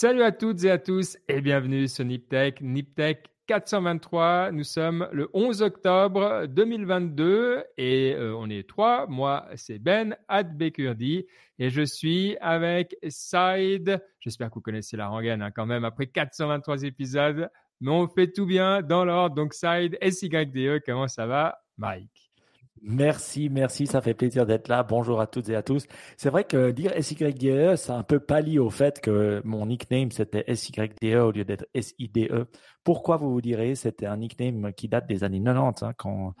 Salut à toutes et à tous et bienvenue sur Niptech, Niptech 423. Nous sommes le 11 octobre 2022 et euh, on est trois. Moi, c'est Ben Adbekurdi et je suis avec Saïd. J'espère que vous connaissez la rengaine hein, quand même après 423 épisodes, mais on fait tout bien dans l'ordre. Donc Saïd, SYDE, comment ça va Mike? Merci, merci, ça fait plaisir d'être là. Bonjour à toutes et à tous. C'est vrai que dire SYDE, c'est un peu pâli au fait que mon nickname c'était SYDE au lieu d'être SIDE. Pourquoi vous vous direz C'était un nickname qui date des années 90, hein, quand,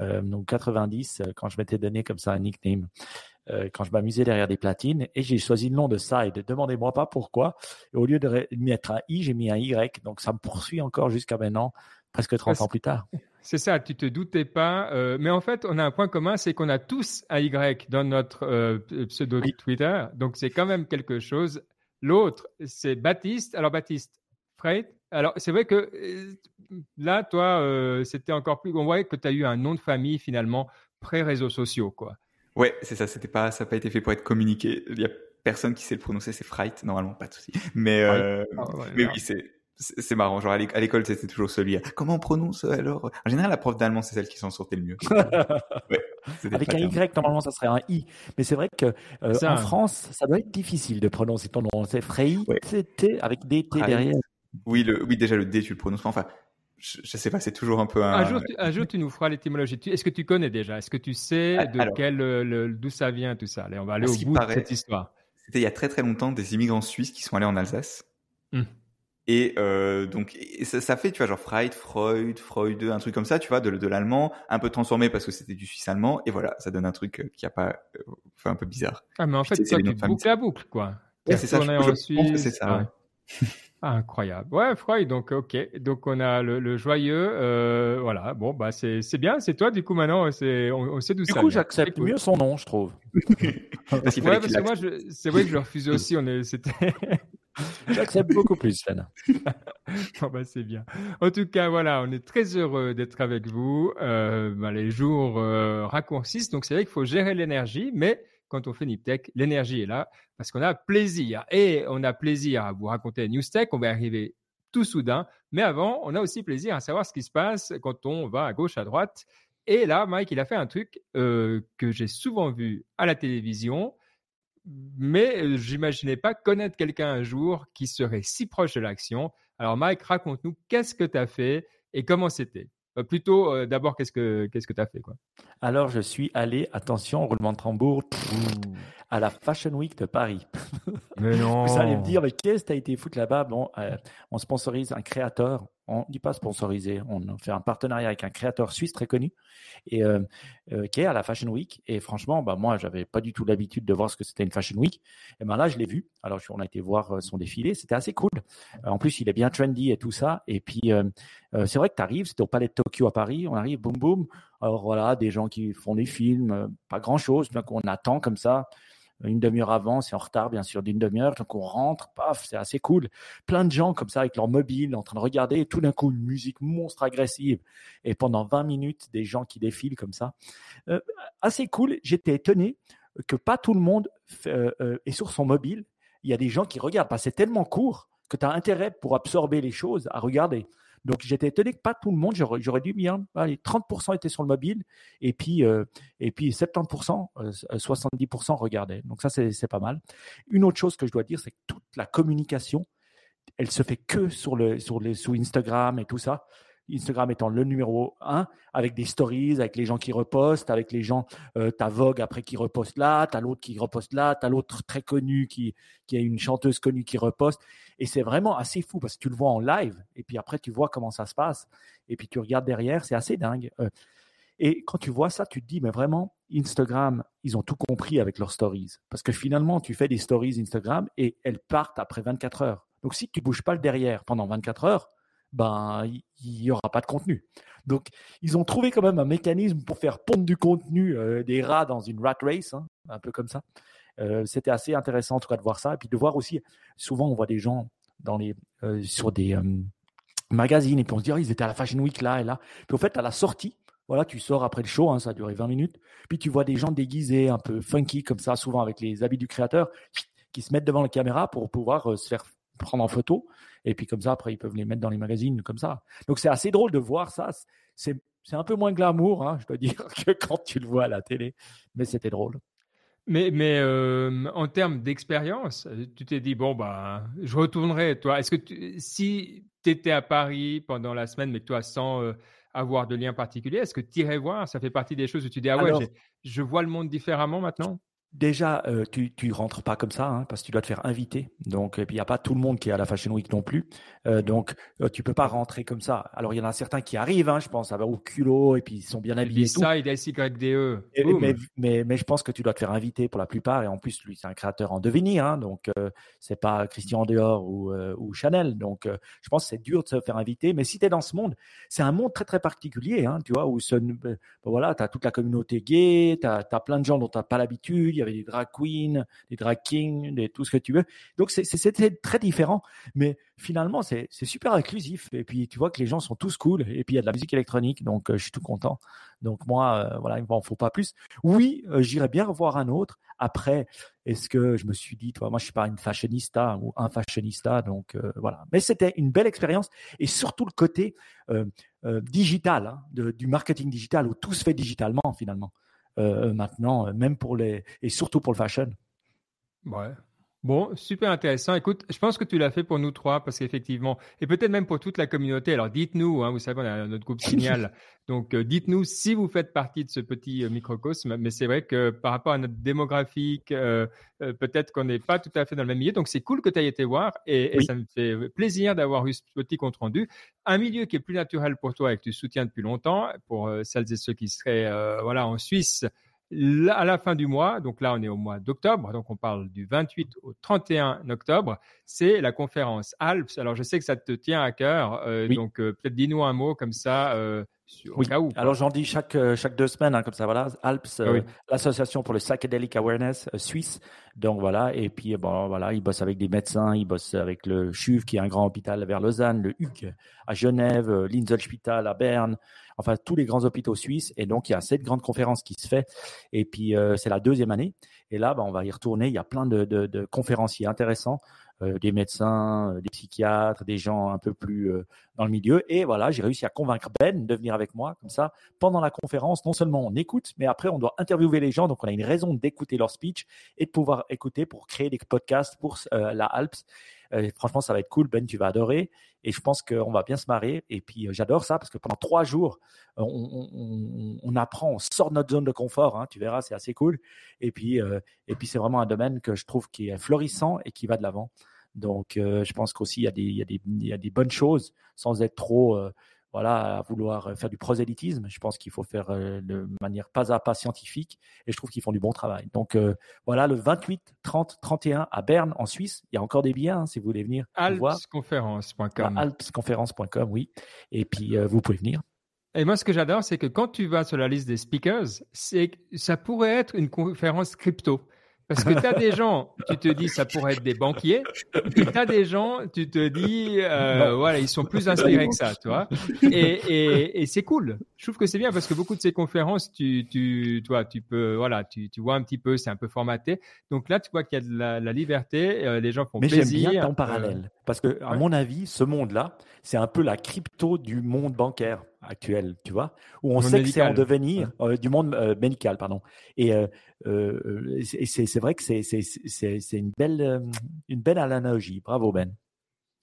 euh, donc 90, quand je m'étais donné comme ça un nickname, euh, quand je m'amusais derrière des platines, et j'ai choisi le nom de Side. Demandez-moi pas pourquoi. Au lieu de mettre un I, j'ai mis un Y. Donc ça me poursuit encore jusqu'à maintenant, presque 30 ans plus tard. C'est ça, tu te doutais pas. Euh, mais en fait, on a un point commun, c'est qu'on a tous un Y dans notre euh, pseudo Twitter. Donc, c'est quand même quelque chose. L'autre, c'est Baptiste. Alors, Baptiste, Fred. Alors, c'est vrai que euh, là, toi, c'était encore plus. On voyait que tu as eu un nom de famille finalement pré-réseaux sociaux, quoi. Ouais, c'est ça. C'était pas, ça n'a pas été fait pour être communiqué. Il y a personne qui sait le prononcer. C'est Fright, normalement, pas de souci. Mais, ah mais oui, c'est c'est marrant, genre à l'école c'était toujours celui. Comment on prononce euh, alors? En général, la prof d'allemand c'est celle qui s'en sortait le mieux. avec un Y, normalement ça serait un I. Mais c'est vrai que euh, en France, ça doit être difficile de prononcer ton nom. C'est Frey, T avec des T derrière. Oui, le, oui, déjà le D tu le prononces. Enfin, je, sais pas, c'est toujours un peu un. Un jour, tu, un jour, tu nous feras l'étymologie. Est-ce que tu connais déjà? Est-ce que tu sais ah, quel, d'où ça vient tout ça? Allez, on va aller au bout de cette histoire. C'était il y a très très longtemps des immigrants suisses qui sont allés en Alsace. Hum. Et euh, donc ça, ça, fait, tu vois, genre Freud, Freud, Freud, un truc comme ça, tu vois, de, de l'allemand, un peu transformé parce que c'était du suisse allemand, et voilà, ça donne un truc euh, qui a pas, euh, fait un peu bizarre. Ah mais en fait, ça, tu boucle à boucle, quoi. Ouais, c'est ça. Je, je pense que c'est ça. Ouais. Ah, incroyable. Ouais, Freud. Donc, ok. Donc, on a le, le joyeux. Euh, voilà. Bon, bah, c'est c'est bien. C'est toi. Du coup, maintenant, c'est on, on sait d'où ça Du coup, j'accepte mieux son nom, je trouve. parce ouais, parce que moi, c'est vrai que je le refusais aussi. On est, c'était. J'accepte beaucoup plus, Sven. bon, bah, c'est bien. En tout cas, voilà, on est très heureux d'être avec vous. Euh, bah, les jours euh, raccourcissent, donc c'est vrai qu'il faut gérer l'énergie, mais quand on fait Niptech, l'énergie est là parce qu'on a plaisir. Et on a plaisir à vous raconter Newstech. On va arriver tout soudain. Mais avant, on a aussi plaisir à savoir ce qui se passe quand on va à gauche, à droite. Et là, Mike, il a fait un truc euh, que j'ai souvent vu à la télévision mais euh, j'imaginais pas connaître quelqu'un un jour qui serait si proche de l'action. Alors Mike, raconte-nous qu'est-ce que tu as fait et comment c'était? Euh, plutôt, euh, d'abord, qu'est-ce que qu'est-ce que tu as fait quoi? Alors, je suis allé, attention, roulement de tambour, à la Fashion Week de Paris. Mais non. Vous allez me dire, mais qu'est-ce que tu as été foutre là-bas? Bon, on sponsorise un créateur on ne dit pas sponsorisé, on fait un partenariat avec un créateur suisse très connu euh, euh, qui est à la Fashion Week. Et franchement, bah moi, j'avais pas du tout l'habitude de voir ce que c'était une Fashion Week. Et ben là, je l'ai vu. Alors, on a été voir euh, son défilé, c'était assez cool. en plus, il est bien trendy et tout ça. Et puis, c'est vrai que tu arrives, c'était au Palais de Tokyo à Paris, on arrive, boum boum. Alors voilà, des gens qui font des films, pas grand chose, bien qu'on attend comme ça une demi-heure avant, c'est en retard bien sûr d'une demi-heure, donc on rentre, paf, c'est assez cool. Plein de gens comme ça avec leur mobile en train de regarder, et tout d'un coup une musique monstre agressive, et pendant 20 minutes des gens qui défilent comme ça. Euh, assez cool, j'étais étonné que pas tout le monde euh, euh, est sur son mobile. Il y a des gens qui regardent, parce que c'est tellement court que tu as intérêt pour absorber les choses à regarder. Donc j'étais étonné que pas tout le monde, j'aurais dû bien, allez, 30% étaient sur le mobile et puis euh, et puis 70%, 70% euh, regardaient. Donc ça c'est pas mal. Une autre chose que je dois dire, c'est que toute la communication, elle se fait que sur sur Instagram et tout ça. Instagram étant le numéro un, avec des stories, avec les gens qui repostent, avec les gens, euh, t'as Vogue après qui reposte là, t'as l'autre qui reposte là, t'as l'autre très connu qui, qui est une chanteuse connue qui reposte. Et c'est vraiment assez fou parce que tu le vois en live et puis après tu vois comment ça se passe et puis tu regardes derrière, c'est assez dingue. Euh, et quand tu vois ça, tu te dis, mais vraiment, Instagram, ils ont tout compris avec leurs stories. Parce que finalement, tu fais des stories Instagram et elles partent après 24 heures. Donc si tu bouges pas le derrière pendant 24 heures, ben il y aura pas de contenu. Donc ils ont trouvé quand même un mécanisme pour faire pondre du contenu euh, des rats dans une rat race, hein, un peu comme ça. Euh, c'était assez intéressant en tout cas de voir ça et puis de voir aussi. Souvent on voit des gens dans les euh, sur des magazines et puis on se dit oh, ils étaient à la Fashion Week là et là. Puis au fait à la sortie voilà, tu sors après le show, hein, ça a duré 20 minutes. Puis tu vois des gens déguisés, un peu funky comme ça, souvent avec les habits du créateur, qui se mettent devant la caméra pour pouvoir se faire prendre en photo. Et puis comme ça, après, ils peuvent les mettre dans les magazines comme ça. Donc c'est assez drôle de voir ça. C'est un peu moins glamour, hein, je dois dire, que quand tu le vois à la télé. Mais c'était drôle. Mais, mais euh, en termes d'expérience, tu t'es dit, bon, bah, je retournerai, toi. Est-ce que si tu étais à Paris pendant la semaine, mais toi, sans euh, avoir de lien particulier, est-ce que tu irais voir? Ça fait partie des choses où tu dis, ah ouais, je vois le monde différemment maintenant? Déjà, euh, tu tu rentres pas comme ça hein, parce que tu dois te faire inviter. Donc, et puis il y a pas tout le monde qui est à la Fashion Week non plus. Euh, donc, euh, tu peux pas rentrer comme ça. Alors, il y en a certains qui arrivent, hein, je pense, avec au culot et puis ils sont bien habillés. Ça, il est YDE. Mais, mais, mais, je pense que tu dois te faire inviter pour la plupart. Et en plus, lui, c'est un créateur en devenir. Hein, donc, euh, c'est pas Christian Dior ou, ou Chanel. Donc, je pense que c'est dur de se faire inviter. Mais si tu es dans ce monde, c'est un monde très très particulier. Hein, tu vois, où ce, ben, voilà, tu as toute la communauté gay, tu as, as, plein de gens dont tu n'as pas l'habitude. Avait des drag queens des drag kings, tout ce que tu veux. Donc c'était très différent, mais finalement c'est super inclusif. Et puis tu vois que les gens sont tous cool. Et puis il y a de la musique électronique, donc euh, je suis tout content. Donc moi, euh, voilà, il m'en faut pas plus. Oui, euh, j'irais bien revoir un autre. Après, est-ce que je me suis dit, toi, moi je suis pas une fashionista ou un fashionista, donc voilà. Mais c'était une belle expérience et surtout le côté digital, hein, du marketing digital où tout se fait digitalement finalement. Euh, maintenant, même pour les et surtout pour le fashion. Ouais, Bon, super intéressant. Écoute, je pense que tu l'as fait pour nous trois parce qu'effectivement, et peut-être même pour toute la communauté. Alors dites-nous, hein, vous savez, on a notre groupe Signal. Donc euh, dites-nous si vous faites partie de ce petit euh, microcosme. Mais c'est vrai que par rapport à notre démographique, euh, peut-être qu'on n'est pas tout à fait dans le même milieu. Donc c'est cool que tu aies été voir et, et, ça me fait plaisir d'avoir eu ce petit compte rendu. Un milieu qui est plus naturel pour toi et que tu soutiens depuis longtemps. Pour celles et ceux qui seraient voilà en Suisse à la fin du mois, donc là on est au mois d'octobre, donc on parle du 28 au 31 octobre, c'est la conférence Alps. Alors je sais que ça te tient à cœur, euh, donc euh, peut-être dis-nous un mot comme ça. Euh, où. Alors j'en dis chaque chaque deux semaines hein, comme ça voilà Alps l'association pour le psychedelic awareness suisse donc voilà et puis bon voilà ils bossent avec des médecins ils bossent avec le CHUV qui est un grand hôpital vers Lausanne le HUC à Genève l'Inselspital à Berne enfin tous les grands hôpitaux suisses. Et donc, il y a cette grande conférence qui se fait. Et puis, euh, c'est la deuxième année. Et là, bah, on va y retourner. Il y a plein de, de, de conférenciers intéressants, euh, des médecins, euh, des psychiatres, des gens un peu plus dans le milieu. Et voilà, j'ai réussi à convaincre Ben de venir avec moi. Comme ça, pendant la conférence, non seulement on écoute, mais après, on doit interviewer les gens. Donc, on a une raison d'écouter leur speech et de pouvoir écouter pour créer des podcasts pour la Alps. Franchement, ça va être cool. Ben, tu vas adorer. Et je pense qu'on va bien se marrer. Et puis, euh, j'adore ça parce que pendant trois jours, euh, on, apprend, on sort de notre zone de confort. Hein, tu verras, c'est assez cool. Et puis, euh, et puis c'est vraiment un domaine que je trouve qui est florissant et qui va de l'avant. Donc, je pense qu'aussi, il, y a des bonnes choses sans être trop voilà, à vouloir faire du prosélytisme. Je pense qu'il faut faire euh, de manière pas à pas scientifique et je trouve qu'ils font du bon travail. Donc euh, voilà, le 28, 30, 31 à Berne en Suisse. Il y a encore des biens hein, si vous voulez venir. Alpsconférence.com. Alpsconférence.com, oui. Et puis euh, vous pouvez venir. Et moi, ce que j'adore, c'est que quand tu vas sur la liste des speakers, c'est ça pourrait être une conférence crypto. Parce que tu as des gens, tu te dis, ça pourrait être des banquiers. Et tu as des gens, tu te dis, euh, voilà, ils sont plus inspirés que ça, tu vois. Et, et, et c'est cool. Je trouve que c'est bien parce que beaucoup de ces conférences, tu, tu, toi, tu peux, voilà, tu, tu vois un petit peu, c'est un peu formaté. Donc là, tu vois qu'il y a de la, la liberté, euh, les gens font Mais plaisir. Mais j'aime bien en parallèle. Parce que, à mon avis, ce monde-là, c'est un peu la crypto du monde bancaire actuel, tu vois, où on sait que c'est en devenir, euh, du monde euh, médical, pardon. Et, euh, euh c'est vrai que c'est une belle, une belle analogie. Bravo Ben.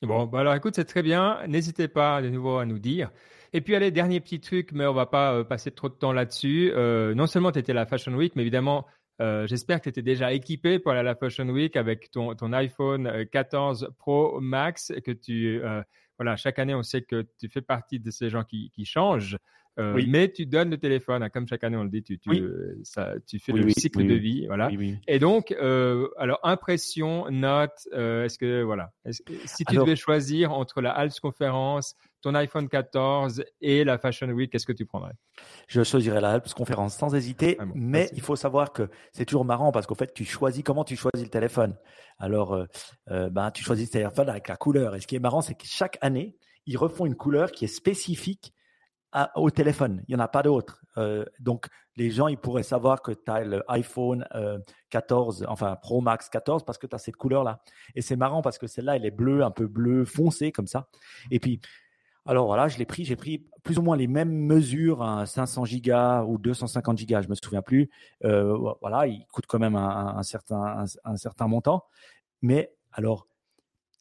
Bon, bah alors écoute, c'est très bien. N'hésitez pas de nouveau à nous dire. Et puis allez, dernier petit truc, mais on va pas passer trop de temps là-dessus. non seulement tu étais à la Fashion Week, mais évidemment, j'espère que tu étais déjà équipé pour aller à la Fashion Week avec ton, ton iPhone 14 Pro Max, que tu voilà, chaque année, on sait que tu fais partie de ces gens qui, qui changent. Euh, mais tu donnes le téléphone, hein, comme chaque année on le dit, tu, tu, ça, tu fais le cycle de vie, voilà. Et donc, euh, alors impression, note, euh, est-ce que voilà, si tu devais choisir entre la Hals conférence, ton iPhone 14 et la Fashion Week, qu'est-ce que tu prendrais? Je choisirais la Alps conférence sans hésiter, ah mais il faut savoir que c'est toujours marrant parce qu'en fait, tu choisis comment tu choisis le téléphone? Alors, euh, ben, tu choisis le téléphone avec la couleur. Et ce qui est marrant, c'est que chaque année, ils refont une couleur qui est spécifique au téléphone. Il n'y en a pas d'autres. Euh, donc, les gens, ils pourraient savoir que tu as l'iPhone 14, enfin Pro Max 14, parce que tu as cette couleur-là. Et c'est marrant parce que celle-là, elle est bleue, un peu bleu foncé comme ça. Et puis, alors voilà, je l'ai pris, j'ai pris plus ou moins les mêmes mesures, un 500 gigas ou 250 gigas, je me souviens plus. Euh, voilà, il coûte quand même un, certain, un, certain montant. Mais alors,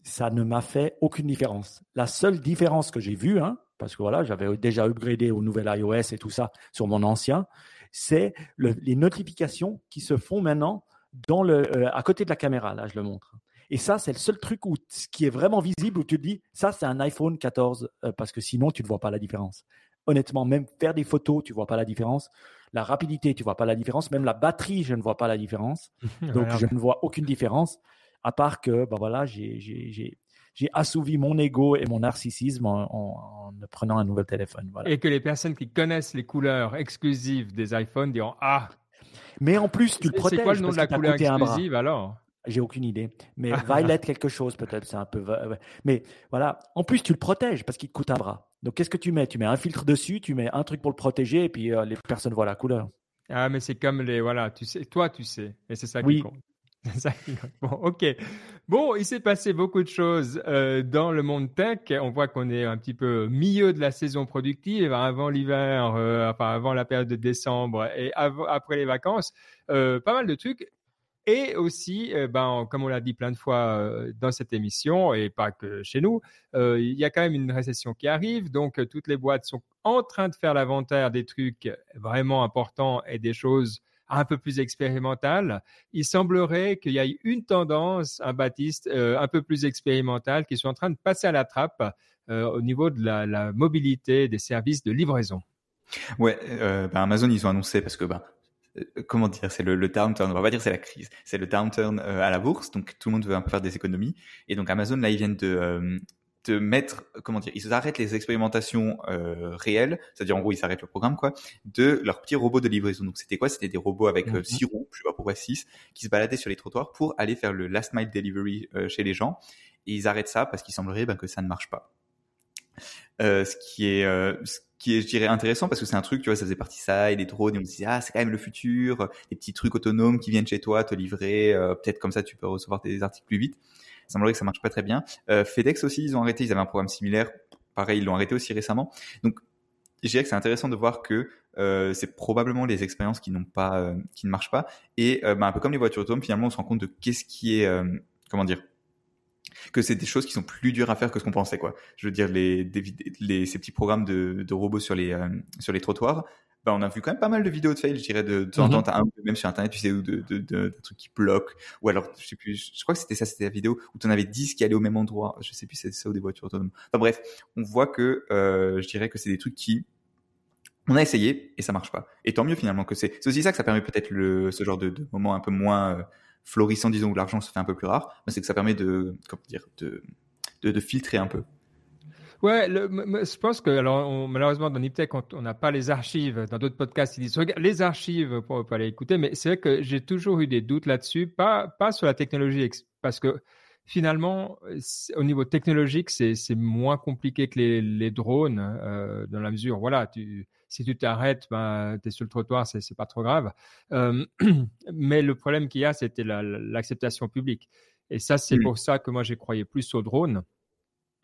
ça ne m'a fait aucune différence. La seule différence que j'ai vue, hein, parce que voilà, j'avais déjà upgradé au nouvel iOS et tout ça sur mon ancien, c'est les notifications qui se font maintenant dans le, euh, à côté de la caméra. Là, je le montre. Et ça, c'est le seul truc où, qui est vraiment visible où tu te dis, ça, c'est un iPhone 14, euh, parce que sinon, tu ne vois pas la différence. Honnêtement, même faire des photos, tu ne vois pas la différence. La rapidité, tu ne vois pas la différence. Même la batterie, je ne vois pas la différence. Donc, je ne vois aucune différence, à part que, ben voilà, j'ai assouvi mon ego et mon narcissisme en, prenant un nouvel téléphone. Et que les personnes qui connaissent les couleurs exclusives des iPhones diront Ah Mais en plus, tu le protèges. C'est quoi le nom de la couleur exclusive alors? J'ai aucune idée. Mais Violet quelque chose peut-être, c'est un peu. Mais voilà. En plus, tu le protèges parce qu'il te coûte un bras. Donc, qu'est-ce que tu mets? Tu mets un filtre dessus, tu mets un truc pour le protéger, et puis euh, les personnes voient la couleur. Ah, mais c'est comme les voilà. Tu sais, toi, tu sais, et c'est ça qui compte. Bon, ok. Bon, il s'est passé beaucoup de choses euh, dans le monde tech. On voit qu'on est un petit peu milieu de la saison productive, avant l'hiver, euh, enfin avant la période de décembre et après les vacances. pas mal de trucs. Et aussi, euh, ben, comme on l'a dit plein de fois euh, dans cette émission, et pas que chez nous, euh, il y a quand même une récession qui arrive. Donc, toutes les boîtes sont en train de faire l'inventaire des trucs vraiment importants et des choses un peu plus expérimentales. Il semblerait qu'il y ait une tendance, un Baptiste, un peu plus expérimentale qui soit en train de passer à la trappe au niveau de la, mobilité des services de livraison. Ouais, ben Amazon, ils ont annoncé parce que ben, euh, comment dire, c'est le, downturn, on va pas dire c'est la crise, c'est le downturn euh, à la bourse, donc tout le monde veut un peu faire des économies, et donc Amazon là ils viennent de, euh, de mettre, comment dire, ils arrêtent les expérimentations réelles, c'est-à-dire en gros ils s'arrêtent le programme quoi, de leurs petits robots de livraison. Donc c'était quoi? C'était des robots avec mm six roues, je sais pas pourquoi six, qui se baladaient sur les trottoirs pour aller faire le last mile delivery chez les gens, et ils arrêtent ça parce qu'il semblerait ben, que ça ne marche pas. ce qui est qui est, je dirais, intéressant parce que c'est un truc, tu vois, ça faisait partie ça et les drones, et on se disait, ah, c'est quand même le futur, des petits trucs autonomes qui viennent chez toi te livrer, euh, peut-être comme ça tu peux recevoir tes articles plus vite. Ça semblerait que ça marche pas très bien. Euh, FedEx aussi, ils ont arrêté, ils avaient un programme similaire, pareil, ils l'ont arrêté aussi récemment. Donc, je dirais que c'est intéressant de voir que euh, c'est probablement les expériences qui n'ont pas, euh, qui ne marchent pas. Et bah, un peu comme les voitures autonomes, finalement, on se rend compte de qu'est-ce qui est, comment dire, que c'est des choses qui sont plus dures à faire que ce qu'on pensait quoi. Je veux dire les, les ces petits programmes de, de robots sur les euh, sur les trottoirs, bah on a vu quand même pas mal de vidéos de fail, je dirais de, temps en temps, mm-hmm. même sur internet, tu sais, ou de, de, de, trucs qui bloquent, ou alors je sais plus, je crois que c'était ça, c'était la vidéo où tu en avais 10 qui allaient au même endroit, je sais plus c'est ça ou des voitures autonomes. Enfin bref, on voit que euh, je dirais que c'est des trucs qui on a essayé et ça marche pas. Et tant mieux finalement que c'est. C'est aussi ça que ça permet peut-être le ce genre de, de moment un peu moins euh, florissant, disons, où l'argent se fait un peu plus rare, c'est que ça permet de, comment dire, de, de, filtrer un peu. Ouais, je pense que alors malheureusement dans Niptech on n'a pas les archives. Dans d'autres podcasts ils disent regarde les archives pour, pour aller écouter, mais c'est vrai que j'ai toujours eu des doutes là-dessus, pas pas sur la technologie parce que finalement au niveau technologique c'est moins compliqué que les, les drones euh, dans la mesure voilà tu si tu t'arrêtes, ben, tu es sur le trottoir, c'est, c'est pas trop grave. Euh, mais le problème qu'il y a, c'était l'acceptation publique. Et ça, c'est pour ça que moi, j'ai croyé plus au drone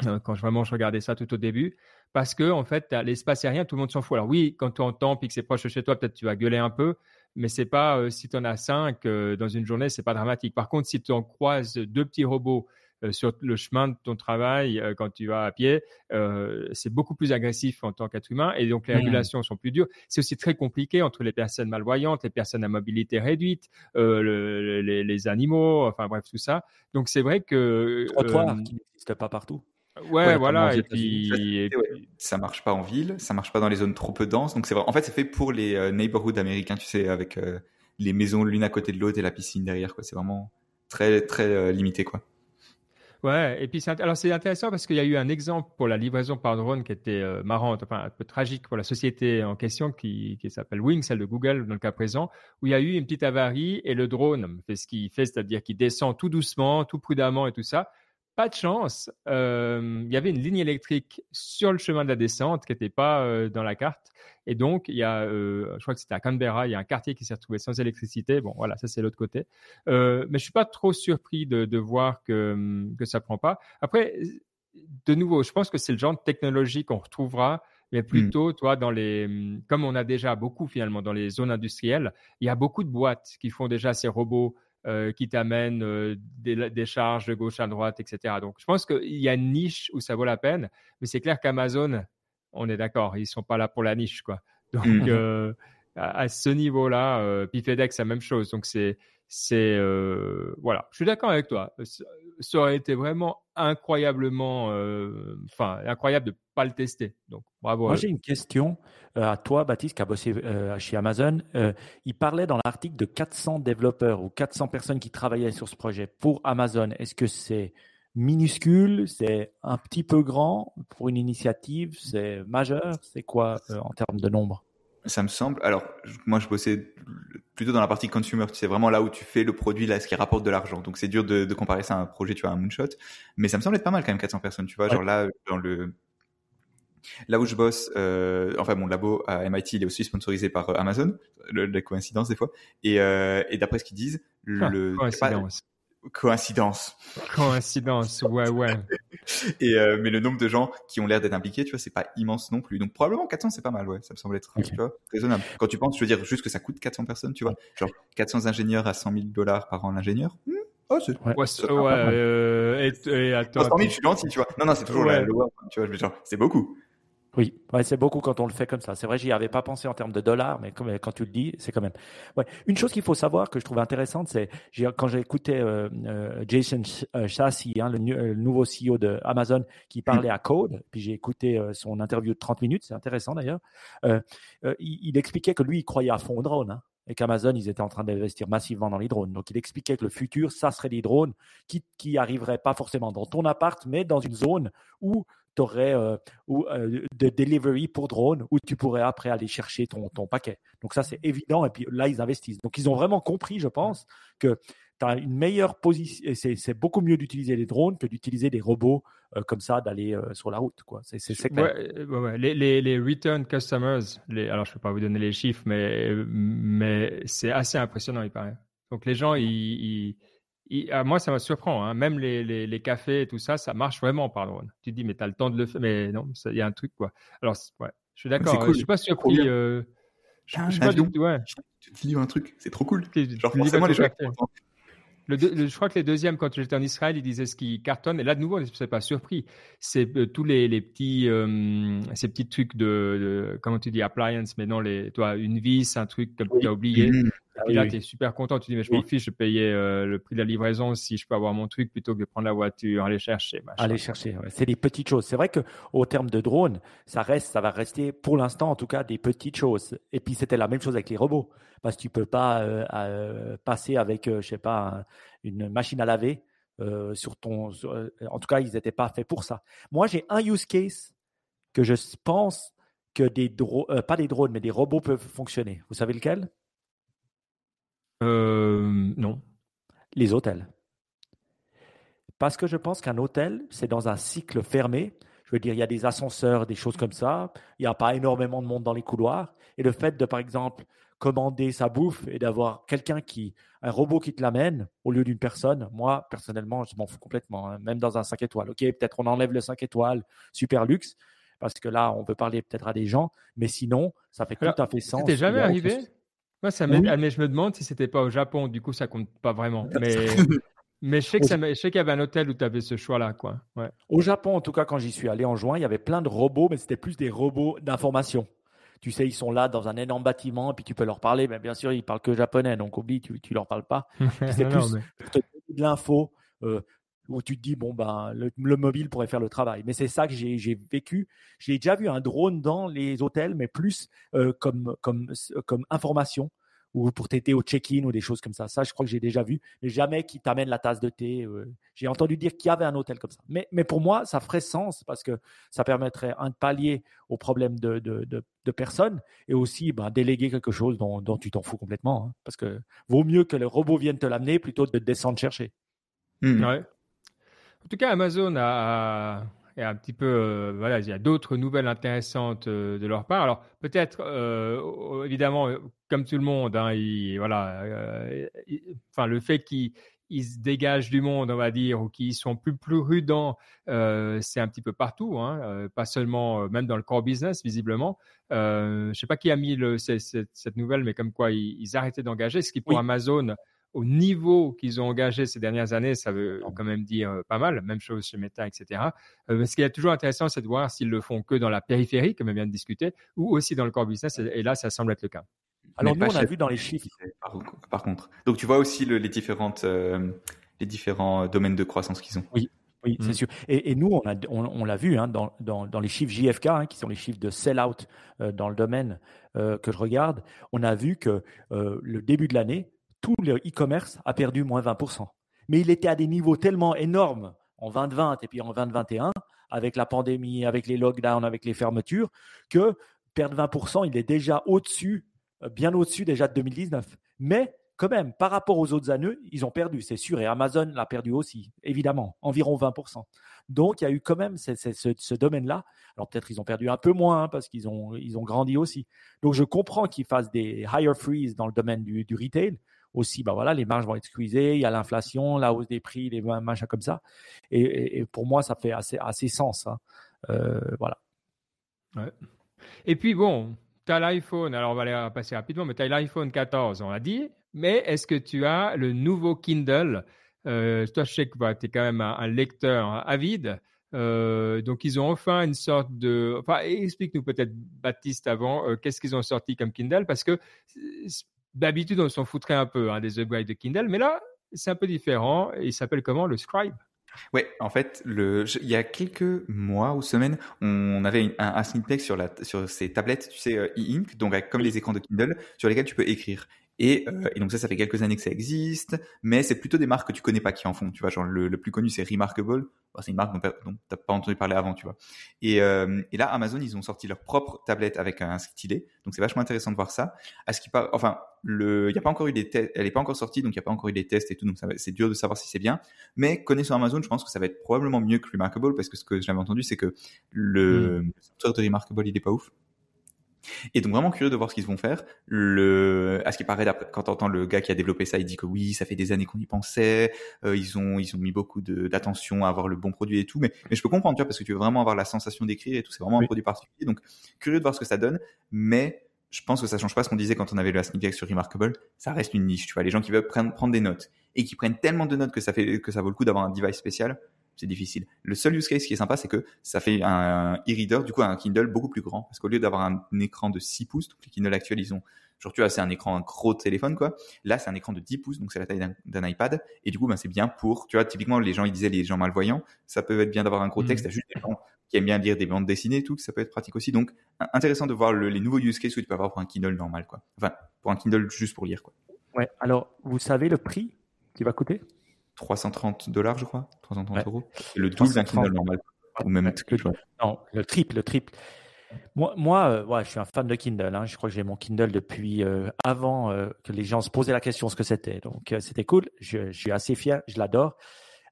euh, quand je, vraiment je regardais ça tout au début. Parce que, en fait, l'espace aérien, tout le monde s'en fout. Alors oui, quand tu entends puis que c'est proche de chez toi, peut-être tu vas gueuler un peu, mais c'est pas, euh, si tu en as cinq dans une journée, c'est pas dramatique. Par contre, si tu en croises deux petits robots euh, sur le chemin de ton travail euh, quand tu vas à pied, euh, c'est beaucoup plus agressif en tant qu'être humain et donc les mmh. régulations sont plus dures. C'est aussi très compliqué entre les personnes malvoyantes, les personnes à mobilité réduite, les, animaux, enfin bref tout ça. Donc c'est vrai que trottoir qui n'existe pas partout. Ouais, voilà. Et puis, ça marche pas en ville, ça marche pas dans les zones trop peu denses. Donc c'est vrai. En fait, c'est fait pour les neighborhoods américains, tu sais, avec les maisons l'une à côté de l'autre et la piscine derrière. Quoi. C'est vraiment très très limité, quoi. Ouais, et puis c'est, alors c'est intéressant parce qu'il y a eu un exemple pour la livraison par drone qui était euh, marrante, enfin un peu tragique pour la société en question qui, qui s'appelle Wing, celle de Google dans le cas présent, où il y a eu une petite avarie et le drone fait ce qu'il fait, c'est-à-dire qu'il descend tout doucement, tout prudemment et tout ça, pas de chance. il y avait une ligne électrique sur le chemin de la descente qui n'était pas dans la carte. Et donc, il y a, je crois que c'était à Canberra, il y a un quartier qui s'est retrouvé sans électricité. Bon, voilà, ça c'est l'autre côté. mais je suis pas trop surpris de, de voir que, que ça prend pas. Après, de nouveau, je pense que c'est le genre de technologie qu'on retrouvera mais mmh. plutôt, toi, dans les, mmh, comme on a déjà beaucoup finalement dans les zones industrielles, il y a beaucoup de boîtes qui font déjà ces robots euh, qui t'amènent euh, des, charges de gauche à droite, etc. Donc, je pense qu'il y a une niche où ça vaut la peine, mais c'est clair qu'Amazon, on est d'accord, ils sont pas là pour la niche, quoi. Donc, mmh. euh, à, ce niveau-là, puis FedEx, la même chose. Donc, c'est, c'est, voilà, je suis d'accord avec toi ça aurait été vraiment incroyablement, euh, enfin, incroyable de pas le tester. Donc, bravo. Moi, j'ai une question euh, à toi, Baptiste, qui a bossé euh, chez Amazon. il parlait dans l'article de 400 développeurs ou 400 personnes qui travaillaient sur ce projet pour Amazon. Est-ce que c'est minuscule? C'est un petit peu grand pour une initiative? C'est majeur? C'est quoi en termes de nombre? Ça me semble. Alors, moi, je bossais plutôt dans la partie consumer. C'est vraiment là où tu fais le produit, là, ce qui rapporte de l'argent. Donc, c'est dur de, de, comparer ça à un projet, tu vois, un moonshot. Mais ça me semble être pas mal quand même, 400 personnes. Tu vois, genre là, dans le, là où je bosse, euh, enfin, mon labo à MIT, il est aussi sponsorisé par euh, Amazon. la coïncidence des fois. Et, euh, et d'après ce qu'ils disent, ah, le, coïncidence. Coïncidence, ouais, ouais. Et euh, mais le nombre de gens qui ont l'air d'être impliqués, tu vois, c'est pas immense non plus. Donc probablement 400, c'est pas mal, ouais. Ça me semble être raisonnable. Quand tu penses, je veux dire, juste que ça coûte 400 personnes, tu vois, genre 400 ingénieurs à 100 000 dollars par an l'ingénieur. Hmm, oh, c'est ouais, ouais, euh, et, et, attends, 100 000, je suis gentil, tu vois. Non, non, c'est toujours ouais. la, tu vois, genre, c'est beaucoup. Oui, ouais, c'est beaucoup quand on le fait comme ça. C'est vrai, j'y avais pas pensé en termes de dollars, mais comme, quand tu le dis, c'est quand même. Ouais. Une chose qu'il faut savoir que je trouve intéressante, c'est quand j'ai écouté euh, euh, Jason Chassi, hein, le, le, nouveau CEO de Amazon, qui parlait à Code, puis j'ai écouté euh, son interview de 30 minutes, c'est intéressant d'ailleurs. Il, il, expliquait que lui, il croyait à fond au drone. Hein, et qu'Amazon, ils étaient en train d'investir massivement dans les drones. Donc, il expliquait que le futur, ça serait des drones qui, qui arriveraient pas forcément dans ton appart, mais dans une zone où tu aurais euh, ou, euh, de delivery pour drone où tu pourrais après aller chercher ton, ton paquet. Donc ça, c'est évident. Et puis là, ils investissent. Donc ils ont vraiment compris, je pense, que tu as une meilleure position. C'est beaucoup mieux d'utiliser les drones que d'utiliser des robots euh, comme ça, d'aller sur la route. Les, les, return customers, alors je ne peux pas vous donner les chiffres, mais, mais c'est assez impressionnant, il paraît. Donc les gens, ils ah, moi, ça me surprend. Hein. Même les, les, les, cafés et tout ça, ça marche vraiment par drone. Tu te dis, mais tu as le temps de le faire. Mais non, il y a un truc, quoi. Alors, ouais, je suis d'accord. Cool. Je suis pas surpris. Euh, je, je suis pas du tout. Ouais. Tu te livres un truc, c'est trop cool. Genre, forcément, les gens. Le je crois que les deuxièmes, quand j'étais en Israël, ils disaient ce qui cartonne. Et là, de nouveau, je ne pas surpris. C'est euh, tous les, les petits, euh, ces petits trucs de, de, comment tu dis, appliance, mais non, les, toi, une vis, un truc que tu as oublié. Mmh. Et puis là, tu es super content. Tu dis, mais je m'en fiche, je payais euh, le prix de la livraison si je peux avoir mon truc plutôt que de prendre la voiture, aller chercher. Aller chercher, c'est des petites choses. C'est vrai qu'au terme de drone, ça reste, ça va rester pour l'instant en tout cas des petites choses. Et puis c'était la même chose avec les robots. Parce que tu peux pas euh, euh, passer avec, je sais pas, une machine à laver sur ton. en tout cas, ils n'étaient pas faits pour ça. Moi, j'ai un use case que je pense que des drones, pas des drones, mais des robots peuvent fonctionner. Vous savez lequel? Euh, non. Les hôtels. Parce que je pense qu'un hôtel, c'est dans un cycle fermé. Je veux dire, il y a des ascenseurs, des choses comme ça. Il n'y a pas énormément de monde dans les couloirs. Et le fait de, par exemple, commander sa bouffe et d'avoir quelqu'un qui, un robot qui te l'amène au lieu d'une personne, moi, personnellement, je m'en fous complètement, hein. même dans un 5 étoiles. OK, peut-être on enlève le 5 étoiles super luxe, parce que là, on peut parler peut-être à des gens, mais sinon, ça fait tout à fait sens. T'es jamais arrivé moi, ça ah, mais je me demande si c'était pas au Japon. Du coup, ça compte pas vraiment. Mais, mais je sais qu'il y avait un hôtel où tu avais ce choix-là, quoi. Ouais. Au Japon, en tout cas, quand j'y suis allé en juin, il y avait plein de robots, mais c'était plus des robots d'information. Tu sais, ils sont là dans un énorme bâtiment, et puis tu peux leur parler. Mais bien sûr, ils parlent que japonais, donc oublie, tu, tu leur parles pas. C'est plus de l'info. Euh, où tu te dis bon ben le, mobile pourrait faire le travail. Mais c'est ça que j'ai vécu. J'ai déjà vu un drone dans les hôtels, mais plus euh, comme comme comme information ou pour t'aider au check-in ou des choses comme ça. Ça, je crois que j'ai déjà vu, mais jamais qui t'amène la tasse de thé. Euh. j'ai entendu dire qu'il y avait un hôtel comme ça. Mais, mais pour moi, ça ferait sens parce que ça permettrait un de pallier aux problèmes de, de, de, personnes et aussi ben, déléguer quelque chose dont, dont tu t'en fous complètement. Hein. parce que vaut mieux que le robot vienne te l'amener plutôt que de descendre chercher. Mmh. Ouais. En tout cas, Amazon a, un petit peu, voilà, il y a d'autres nouvelles intéressantes de leur part. Alors peut-être, évidemment, comme tout le monde, hein, voilà, enfin le fait qu'ils ils se dégagent du monde, on va dire, ou qui sont plus prudents, euh, c'est un petit peu partout, hein, euh, pas seulement, euh, même dans le core business, visiblement. je ne sais pas qui a mis le, cette, nouvelle, mais comme quoi ils, arrêtaient d'engager, ce qui pour Amazon, au niveau qu'ils ont engagé ces dernières années, ça veut quand même dire pas mal. Même chose chez Meta, etc. ce qui est toujours intéressant, c'est de voir s'ils le font que dans la périphérie, comme on vient de discuter, ou aussi dans le core business. et là, ça semble être le cas. Alors nous, on a vu dans les chiffres. Par, contre. Donc tu vois aussi les, différentes, euh, les différents euh, domaines de croissance qu'ils ont. Oui. Oui, c'est mm. sûr. Et, nous, on, l'a vu hein, dans, dans, dans, les chiffres JFK, hein, qui sont les chiffres de sell-out euh, dans le domaine que je regarde, on a vu que le début de l'année, tout le e-commerce a perdu moins 20%. Mais il était à des niveaux tellement énormes en 2020 et puis en 2021, avec la pandémie, avec les lockdowns, avec les fermetures, que perdre 20%, il est déjà au-dessus euh, bien au-dessus déjà de 2019. Mais quand même, par rapport aux autres années, ils ont perdu, c'est sûr. Et Amazon l'a perdu aussi, évidemment, environ 20%. Donc, il y a eu quand même ce, domaine-là. Alors, peut-être ils ont perdu un peu moins hein, parce qu'ils ont, ils ont grandi aussi. Donc, je comprends qu'ils fassent des higher freeze dans le domaine du, retail. Aussi, bah voilà, les marges vont être squeezées, il y a l'inflation, la hausse des prix, les machins comme ça. Et, pour moi, ça fait assez, assez sens. Hein. Euh, voilà. Et puis, bon, tu as l'iPhone, alors on va aller passer rapidement, mais tu as l'iPhone 14, on l'a dit. Mais est-ce que tu as le nouveau Kindle? Euh, Toi, je sais que bah, tu es quand même un, lecteur avide. Euh, donc, ils ont enfin une sorte de. Enfin, explique-nous peut-être, Baptiste, avant, euh, qu'est-ce qu'ils ont sorti comme Kindle? Parce que d'habitude, on s'en foutrait un peu hein, des upgrades de Kindle, mais là, c'est un peu différent. Il s'appelle comment Le Scribe? Ouais, en fait, le, il y a quelques mois ou semaines, on avait un, un sur, la, sur ces tablettes, tu sais, euh, e-ink, donc comme les écrans de Kindle, sur lesquels tu peux écrire. Et, euh, et, donc ça, ça fait quelques années que ça existe, mais c'est plutôt des marques que tu connais pas qui en font. Tu vois, genre le, le plus connu c'est Remarkable. c'est une marque dont, dont t'as pas entendu parler avant, tu vois. Et, euh, et, là, Amazon, ils ont sorti leur propre tablette avec un stylet. Donc c'est vachement intéressant de voir ça. À ce qui pas, enfin, le, il y a pas encore eu des tests, elle est pas encore sortie, donc il y a pas encore eu des tests et tout. Donc c'est dur de savoir si c'est bien. Mais connaissant Amazon, je pense que ça va être probablement mieux que Remarkable parce que ce que j'avais entendu, c'est que le, mmh. software de Remarkable, il est pas ouf. Et donc vraiment curieux de voir ce qu'ils vont faire. Le, à ce qui paraît, quand tu entends le gars qui a développé ça, il dit que oui, ça fait des années qu'on y pensait. Euh, ils ont ils ont mis beaucoup d'attention à avoir le bon produit et tout. Mais, mais je peux comprendre, tu vois, parce que tu veux vraiment avoir la sensation d'écrire et tout. C'est vraiment un produit particulier. Donc curieux de voir ce que ça donne. Mais je pense que ça change pas ce qu'on disait quand on avait le sneak sur Remarkable. Ça reste une niche, tu vois. Les gens qui veulent prendre, prendre des notes et qui prennent tellement de notes que ça fait que ça vaut le coup d'avoir un device spécial c'est difficile. Le seul use case qui est sympa, c'est que ça fait un e-reader, du coup un Kindle beaucoup plus grand, parce qu'au lieu d'avoir un, écran de 6 pouces, donc les Kindle actuels, ils ont, genre tu vois, c'est un écran un gros téléphone, quoi. Là, c'est un écran de 10 pouces, donc c'est la taille d'un iPad, et du coup, ben, c'est bien pour, tu vois, typiquement, les gens, ils disaient les gens malvoyants, ça peut être bien d'avoir un gros mmh. texte, juste des gens qui aiment bien lire des bandes dessinées et tout, ça peut être pratique aussi. Donc, intéressant de voir les nouveaux use cases que tu peux avoir pour un Kindle normal, quoi. Enfin, pour un Kindle juste pour lire, quoi. Ouais, alors, vous savez le prix qui va coûter? 330 dollars, je crois, 330 euros. Le double d'un Kindle normal. Ou même le, non, le triple, le triple. Moi, moi euh, ouais, je suis un fan de Kindle. Hein. Je crois que j'ai mon Kindle depuis euh, avant euh, que les gens se posaient la question ce que c'était. Donc, c'était cool. Je, je, suis assez fier. Je l'adore.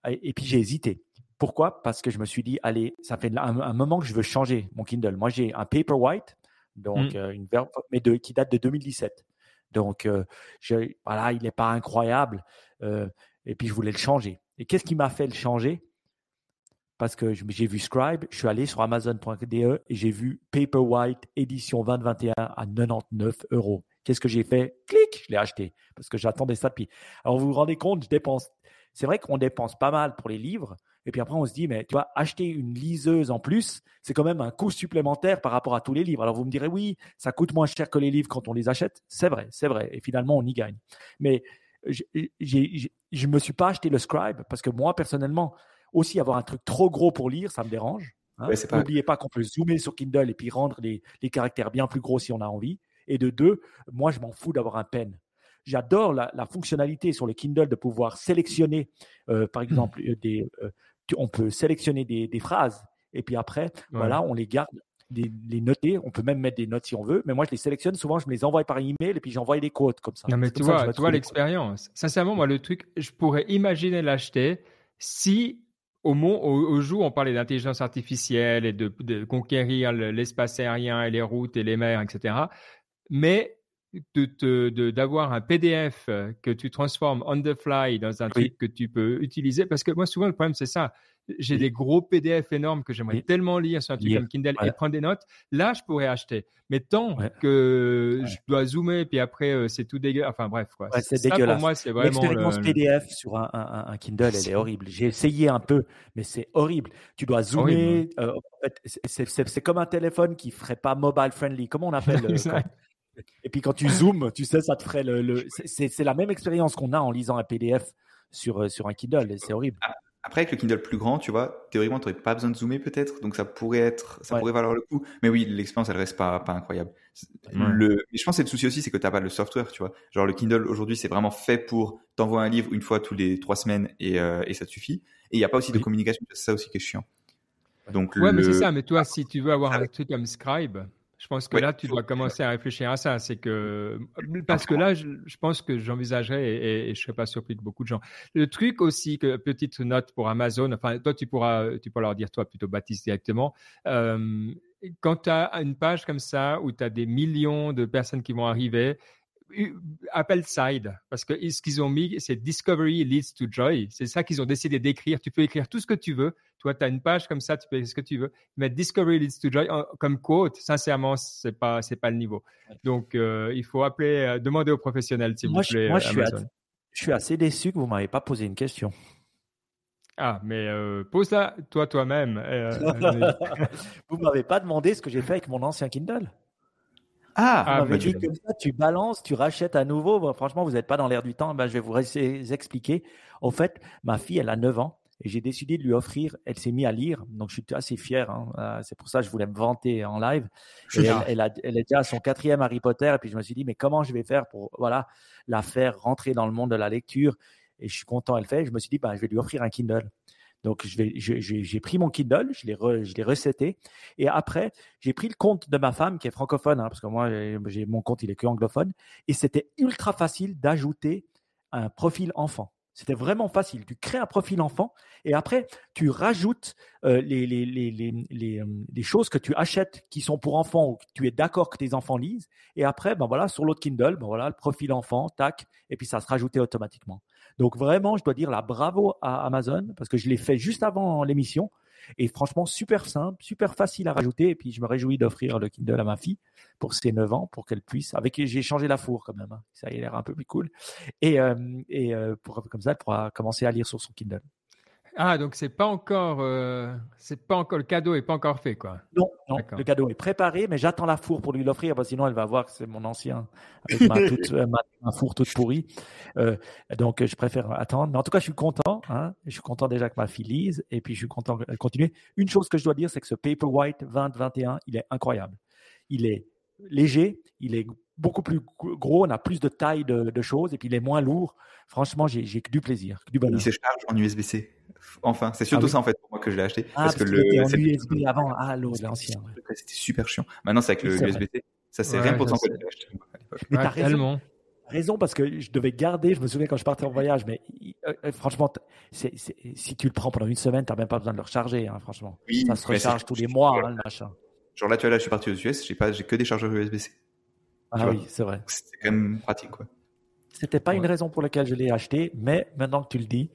Et, puis, j'ai hésité. Pourquoi? Parce que je me suis dit, allez, ça fait un, moment que je veux changer mon Kindle. Moi, j'ai un Paperwhite, donc mm. une mais de, qui date de 2017. Donc, je, voilà, il n'est pas incroyable et puis je voulais le changer. Et qu'est-ce qui m'a fait le changer? Parce que j'ai vu Scribe, je suis allé sur Amazon.de et j'ai vu Paperwhite édition 2021 à 99 euros. Qu'est-ce que j'ai fait? Clic, je l'ai acheté parce que j'attendais ça depuis. Alors vous vous rendez compte, je dépense. C'est vrai qu'on dépense pas mal pour les livres, et puis après on se dit mais tu vois acheter une liseuse en plus, c'est quand même un coût supplémentaire par rapport à tous les livres. Alors vous me direz oui, ça coûte moins cher que les livres quand on les achète. C'est vrai, c'est vrai, et finalement on y gagne. Mais je ne me suis pas acheté le Scribe parce que moi, personnellement, aussi avoir un truc trop gros pour lire, ça me dérange. Hein. N'oubliez pas, qu'on peut zoomer sur Kindle et puis rendre les, caractères bien plus gros si on a envie. Et de deux, moi, je m'en fous d'avoir un pen. J'adore la, fonctionnalité sur le Kindle de pouvoir sélectionner, euh, par exemple, euh, des, euh, on peut sélectionner des, phrases et puis après, voilà, on les garde les, noter. On peut même mettre des notes si on veut, mais moi je les sélectionne. Souvent, je me les envoie par email et puis j'envoie des quotes comme ça. Non, mais tu vois, l'expérience. Sincèrement, moi, le truc, je pourrais imaginer l'acheter si au, au, jour, on parlait d'intelligence artificielle et de, de conquérir l'espace aérien et les routes et les mers, etc. Mais d'avoir un PDF que tu transformes on the fly dans un truc que tu peux utiliser. Parce que moi, souvent, le problème, c'est ça. J'ai des gros PDF énormes que j'aimerais tellement lire sur un truc comme Kindle et prendre des notes. Là, je pourrais acheter. Mais tant que je dois zoomer, puis après, euh, c'est tout dégueulasse. Enfin, bref, quoi. c'est dégueulasse. Pour moi, c'est vraiment. L'expérience PDF sur un, un, Kindle, elle est horrible. J'ai essayé un peu, mais c'est horrible. Tu dois zoomer. Euh, en fait, c'est comme un téléphone qui ferait pas mobile friendly. Comment on appelle euh, et puis quand tu zoomes, tu sais, ça te ferait le. C'est la même expérience qu'on a en lisant un PDF sur, sur un Kindle c'est horrible. Ah, après, avec le Kindle plus grand, tu vois, théoriquement, tu n'aurais pas besoin de zoomer peut-être, donc ça pourrait être, ça pourrait valoir le coup. Mais oui, l'expérience, elle reste pas, pas incroyable. Le, mais je pense que le souci aussi, c'est que tu n'as pas le software, tu vois. Genre, le Kindle aujourd'hui, c'est vraiment fait pour t'envoyer un livre une fois tous les trois semaines et, euh, et ça te suffit. Et il n'y a pas aussi de communication, c'est ça aussi qui est chiant. Donc, ouais, mais c'est ça. Mais toi, si tu veux avoir un truc comme Scribe, je pense que là, tu dois commencer à réfléchir à ça. C'est que parce que là, je, pense que j'envisagerais et, je je serais pas surpris de beaucoup de gens. Le truc aussi, que petite note pour Amazon. Enfin, toi, tu pourras, tu pourras leur dire toi plutôt Baptiste directement. Euh, quand tu as une page comme ça où tu as des millions de personnes qui vont arriver, appelle Side, parce que ce qu'ils ont mis, c'est Discovery leads to Joy. C'est ça qu'ils ont décidé d'écrire. Tu peux écrire tout ce que tu veux. Toi, tu as une page comme ça, tu peux ce que tu veux. Mais Discovery leads to Joy comme quote, sincèrement, c'est pas c'est pas le niveau. Donc, euh, il faut appeler, euh, demander aux professionnels, s'il vous plaît. Moi, je suis, je suis, assez déçu que vous m'avez pas posé une question. Ah, mais euh, pose-la toi toi-même. vous m'avez pas demandé ce que j'ai fait avec mon ancien Kindle. Ah, ah bah, dit comme ça, tu balances, tu rachètes à nouveau. franchement, vous n'êtes pas dans l'air du temps. Ben, je vais vous expliquer. Au fait, ma fille, elle a 9 ans et j'ai décidé de lui offrir. Elle s'est mise à lire, donc je suis assez fier. Hein. Euh, c'est pour ça que je voulais me vanter en live. elle, a, elle, est déjà à son quatrième Harry Potter et puis je me suis dit, mais comment je vais faire pour voilà la faire rentrer dans le monde de la lecture? Et je suis content, elle fait. Je me suis dit, ben, je vais lui offrir un Kindle. Donc, j'ai pris mon Kindle, je l'ai re, reseté. Et après, j'ai pris le compte de ma femme qui est francophone, hein, parce que moi, j'ai mon compte, il est que anglophone. Et c'était ultra facile d'ajouter un profil enfant. C'était vraiment facile. Tu crées un profil enfant et après, tu rajoutes euh, les, les, les, les, euh, les choses que tu achètes qui sont pour enfants ou que tu es d'accord que tes enfants lisent. Et après, ben voilà, sur l'autre Kindle, ben voilà, le profil enfant, tac, et puis ça se rajoutait automatiquement. Donc vraiment, je dois dire la bravo à Amazon parce que je l'ai fait juste avant l'émission. Et franchement, super simple, super facile à rajouter. Et puis, je me réjouis d'offrir le Kindle à ma fille pour ses 9 ans, pour qu'elle puisse. Avec, j'ai changé la four quand même. Hein. Ça a l'air un peu plus cool. Et, euh, et euh, pour, comme ça, elle pourra commencer à lire sur son Kindle. Ah, donc c'est pas encore, euh, c'est pas encore le cadeau est pas encore fait, quoi. Non, non le cadeau est préparé, mais j'attends la four pour lui l'offrir, parce que sinon elle va voir que c'est mon ancien avec ma, toute, euh, ma, four toute pourrie. Euh, donc je préfère attendre. Mais en tout cas, je suis content. Hein, je suis content déjà que ma fille lise, et puis je suis content qu'elle continue. Une chose que je dois dire, c'est que ce Paperwhite 2021, il est incroyable. Il est léger, il est beaucoup plus gros, on a plus de taille de, choses, et puis il est moins lourd. Franchement, j'ai que du plaisir, du bonheur. Il se charge en USB-C. Enfin, c'est surtout ah ça en fait pour moi que je l'ai acheté. Ah, parce, que le en USB avant, ah l'ancien. C'était super chiant. Maintenant c'est avec le USB-C. Ça c'est rien pour que j'ai acheté. Mais t'as raison. Raison parce que je devais garder. Je me souviens quand je partais en voyage, mais euh, euh, franchement, si tu le prends pendant une semaine, t'as même pas besoin de le recharger. Hein, franchement, oui, ça se recharge tous les mois, hein, le machin. Genre là, tu vois, là, je suis parti aux US, j'ai pas, j'ai que des chargeurs USB-C. Ah oui, c'est vrai. C'est quand même pratique, quoi. C'était pas une raison pour laquelle je l'ai acheté, mais maintenant que tu le dis,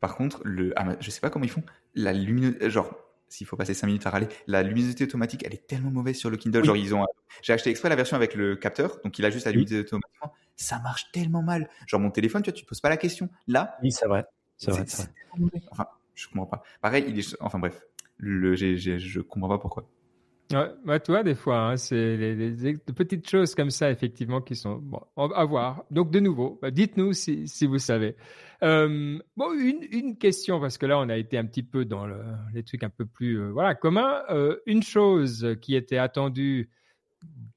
par contre, le, ah, je sais pas comment ils font. La luminosité, genre, s'il faut passer 5 minutes à râler, la luminosité automatique, elle est tellement mauvaise sur le Kindle. Genre, ils ont, j'ai acheté exprès la version avec le capteur, donc il a juste la luminosité automatiquement. Ça marche tellement mal. Genre, mon téléphone, tu vois, tu te poses pas la question. Là. Oui, c'est vrai. C'est vrai, Enfin, je comprends pas. Pareil, il est, enfin bref, le, j'ai, je comprends pas pourquoi. Ouais, bah, des fois, hein, c'est des petites choses comme ça, effectivement, qui sont bon, à voir. Donc, de nouveau, bah, dites-nous si, vous savez. Euh, bon, une, question, parce que là, on a été un petit peu dans le, les trucs un peu plus euh, voilà, communs. Euh, une chose qui était attendue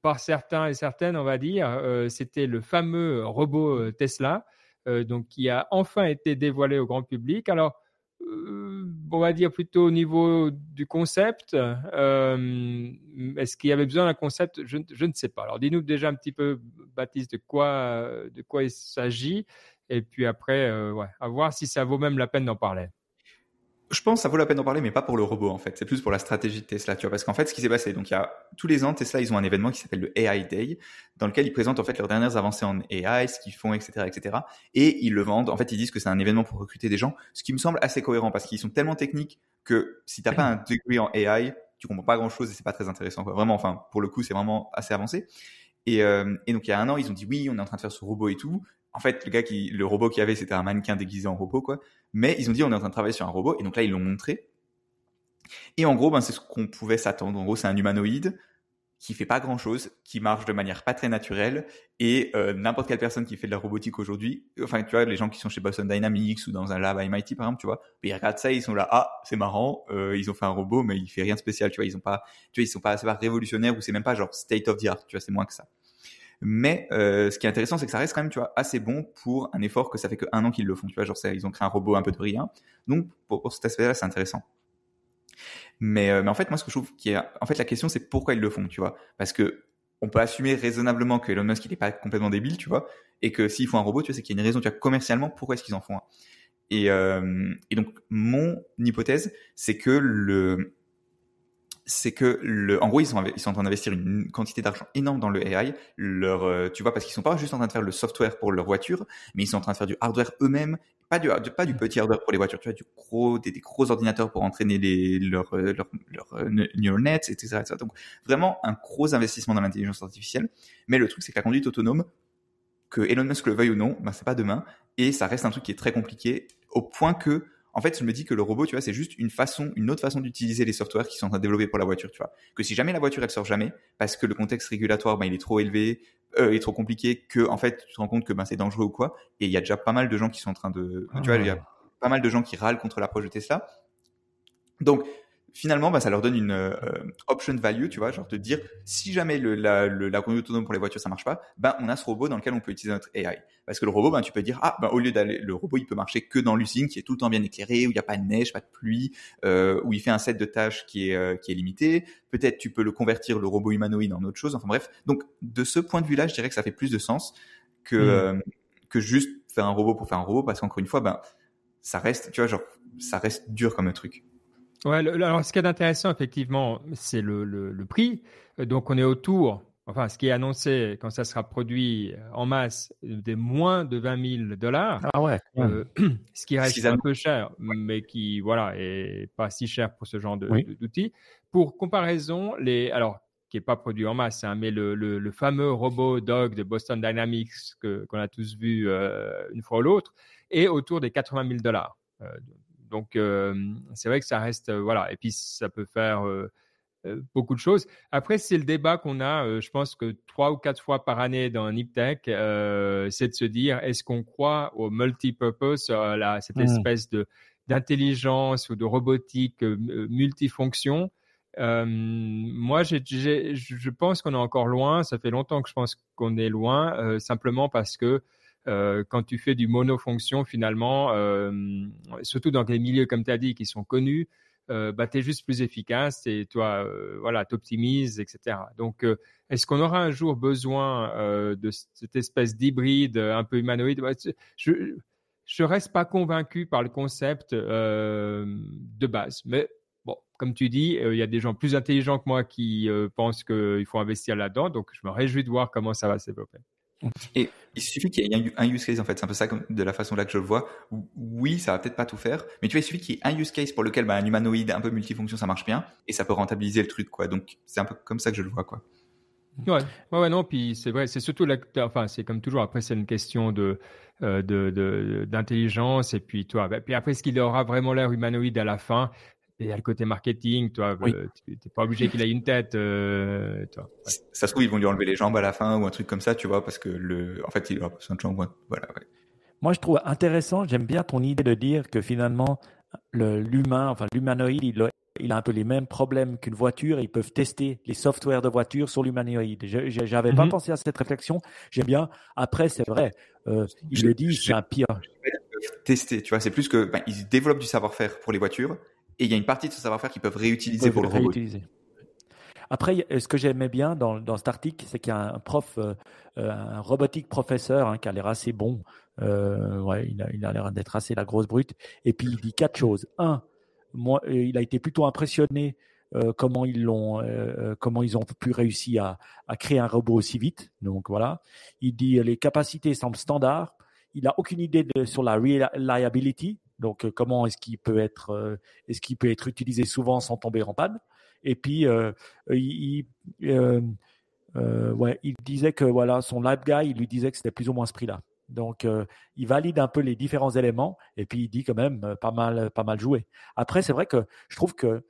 par certains et certaines, on va dire, c'était le fameux robot Tesla, donc qui a enfin été dévoilé au grand public. Alors, on va dire plutôt au niveau du concept. Euh, est-ce qu'il y avait besoin d'un concept? Je, ne sais pas. Alors dis-nous déjà un petit peu, Baptiste, de quoi, de quoi il s'agit. Et puis après, euh, à voir si ça vaut même la peine d'en parler. Je pense que ça vaut la peine d'en parler, mais pas pour le robot en fait. C'est plus pour la stratégie de Tesla, tu vois. Parce qu'en fait, ce qui s'est passé, donc il y a tous les ans, Tesla, ils ont un événement qui s'appelle le AI Day, dans lequel ils présentent en fait leurs dernières avancées en AI, ce qu'ils font, etc., etc. Et ils le vendent. En fait, ils disent que c'est un événement pour recruter des gens, ce qui me semble assez cohérent parce qu'ils sont tellement techniques que si t'as pas un degré en AI, tu comprends pas grand chose et c'est pas très intéressant. Quoi. Vraiment, enfin, pour le coup, c'est vraiment assez avancé. Et, euh, et donc il y a un an, ils ont dit oui, on est en train de faire ce robot et tout en fait, le gars qui, le robot qu'il y avait, c'était un mannequin déguisé en robot, quoi. Mais ils ont dit, on est en train de travailler sur un robot. Et donc là, ils l'ont montré. Et en gros, ben, c'est ce qu'on pouvait s'attendre. En gros, c'est un humanoïde qui fait pas grand chose, qui marche de manière pas très naturelle, et euh, n'importe quelle personne qui fait de la robotique aujourd'hui, enfin tu vois les gens qui sont chez Boston Dynamics ou dans un lab MIT par exemple, tu vois, ils regardent ça, ils sont là, ah c'est marrant, euh, ils ont fait un robot mais il fait rien de spécial, tu vois, ils ont pas, tu vois, ils sont pas, c'est pas révolutionnaire ou c'est même pas genre state of the art, tu vois, c'est moins que ça. Mais euh, ce qui est intéressant, c'est que ça reste quand même, tu vois, assez bon pour un effort que ça fait que un an qu'ils le font. Tu vois, ils ont créé un robot un peu de rien. Donc pour, cet aspect-là, c'est intéressant. Mais, euh, mais en fait, moi, ce que je trouve qui est, en fait, la question, c'est pourquoi ils le font, tu vois, parce que on peut assumer raisonnablement que Elon Musk il est pas complètement débile, tu vois, et que s'ils font un robot, tu vois, c'est qu'il y a une raison, tu vois, commercialement, pourquoi est-ce qu'ils en font un. Et, euh, et donc mon hypothèse, c'est que le c'est que le, en gros, ils sont, ils sont en train d'investir une quantité d'argent énorme dans le AI. Leur, euh, tu vois, parce qu'ils sont pas juste en train de faire le software pour leur voiture, mais ils sont en train de faire du hardware eux-mêmes. Pas du, pas du petit hardware pour les voitures, tu vois, du gros, des, gros ordinateurs pour entraîner les, leurs, euh, leurs, leurs euh, neural nets, etc., etc. Donc, vraiment un gros investissement dans l'intelligence artificielle. Mais le truc, c'est que la conduite autonome, que Elon Musk le veuille ou non, ben, c'est pas demain. Et ça reste un truc qui est très compliqué au point que, en fait, je me dis que le robot, tu vois, c'est juste une façon, une autre façon d'utiliser les softwares qui sont en train de développer pour la voiture, tu vois. Que si jamais la voiture, elle sort jamais, parce que le contexte régulatoire, ben, il est trop élevé, euh, il est trop compliqué, que, en fait, tu te rends compte que, ben, c'est dangereux ou quoi. Et il y a déjà pas mal de gens qui sont en train de, tu vois, il y a pas mal de gens qui râlent contre l'approche de Tesla. Donc, finalement, bah, ça leur donne une euh, option value, tu vois, genre de dire si jamais le, la, la conduite autonome pour les voitures ça marche pas, ben on a ce robot dans lequel on peut utiliser notre AI. Parce que le robot, ben tu peux dire ah ben au lieu d'aller, le robot il peut marcher que dans l'usine qui est tout le temps bien éclairé, où il n'y a pas de neige, pas de pluie, euh, où il fait un set de tâches qui est euh, qui est limité. Peut-être tu peux le convertir le robot humanoïde en autre chose. Enfin bref, donc de ce point de vue-là, je dirais que ça fait plus de sens que mmh. euh, que juste faire un robot pour faire un robot, parce qu'encore une fois, ben ça reste, tu vois, genre ça reste dur comme un truc. Ouais, alors ce qui est intéressant, effectivement, c'est le, le, prix. Donc, on est autour, enfin, ce qui est annoncé quand ça sera produit en masse, des moins de 20 000 dollars. Ah ouais. Euh, ce qui reste un peu cher, mais qui, voilà, est pas si cher pour ce genre d'outils. Pour comparaison, les, alors, qui est pas produit en masse, hein, mais le, le, fameux robot Dog de Boston Dynamics que qu'on a tous vu euh, une fois ou l'autre, est autour des 80 000 dollars. Euh, donc, c'est vrai que ça reste, voilà, et puis ça peut faire beaucoup de choses. Après, c'est le débat qu'on a, je pense que trois ou quatre fois par année dans NipTech, c'est de se dire, est-ce qu'on croit au multipurpose, à cette mmh. espèce de d'intelligence ou de robotique multifonction moi, je pense qu'on est encore loin. Ça fait longtemps que je pense qu'on est loin, simplement parce que euh, quand tu fais du monofonction, finalement, euh, surtout dans des milieux, comme tu as dit, qui sont connus, euh, bah, tu es juste plus efficace et toi, euh, voilà, t'optimises, etc. Donc, est-ce qu'on aura un jour besoin de cette espèce d'hybride un peu humanoïde? Je je reste pas convaincu par le concept de base, mais bon, comme tu dis, il y a des gens plus intelligents que moi qui pensent qu'il faut investir là-dedans, donc je me réjouis de voir comment ça va se développer. Et il suffit qu'il y ait un use case en fait, c'est un peu ça comme de la façon là que je le vois. Oui, ça va peut-être pas tout faire, mais tu vois, il suffit qu'il y ait un use case pour lequel bah, un humanoïde un peu multifonction ça marche bien et ça peut rentabiliser le truc quoi. Donc c'est un peu comme ça que je le vois quoi. Ouais, ouais, non, puis c'est vrai, c'est surtout la, enfin c'est comme toujours. Après c'est une question de euh, d'intelligence et puis toi, bah, puis après ce qu'il aura vraiment l'air humanoïde à la fin, il y a le côté marketing, toi, euh, tu n'es pas obligé qu'il ait une tête. Euh, toi. Ça se trouve, ils vont lui enlever les jambes à la fin ou un truc comme ça, tu vois, parce que le, en fait, il aura besoin de jambes. Voilà. Moi, je trouve intéressant. J'aime bien ton idée de dire que finalement, l'humain, enfin l'humanoïde, il a, il a un peu les mêmes problèmes qu'une voiture. Ils peuvent tester les softwares de voiture sur l'humanoïde. J'avais pas mhm. pensé à cette réflexion. J'aime bien. Après, c'est vrai. Euh, il le dit, c'est un pire. Tester, tu vois, c'est plus que ben, ils développent du savoir-faire pour les voitures et il y a une partie de ce savoir-faire qu'ils peuvent réutiliser pour le robot. Après, ce que j'aimais bien dans, dans cet article, c'est qu'il y a un prof, euh, euh, un robotique professeur hein, qui a l'air assez bon. Euh, ouais, il a, il a l'air d'être assez la grosse brute. Et puis il dit quatre choses. Un, moi, il a été plutôt impressionné comment ils l'ont, comment ils ont pu réussir à, à, créer un robot aussi vite. Donc voilà, il dit les capacités semblent standards. Il n'a aucune idée de, sur la reliability, donc comment est-ce qu'il peut être, est-ce qu'il peut être utilisé souvent sans tomber en panne? Et puis il, ouais, il disait que voilà son lab guy, il lui disait que c'était plus ou moins ce prix-là. Donc, euh, il valide un peu les différents éléments et puis il dit quand même euh, pas mal, pas mal joué. Après, c'est vrai que je trouve que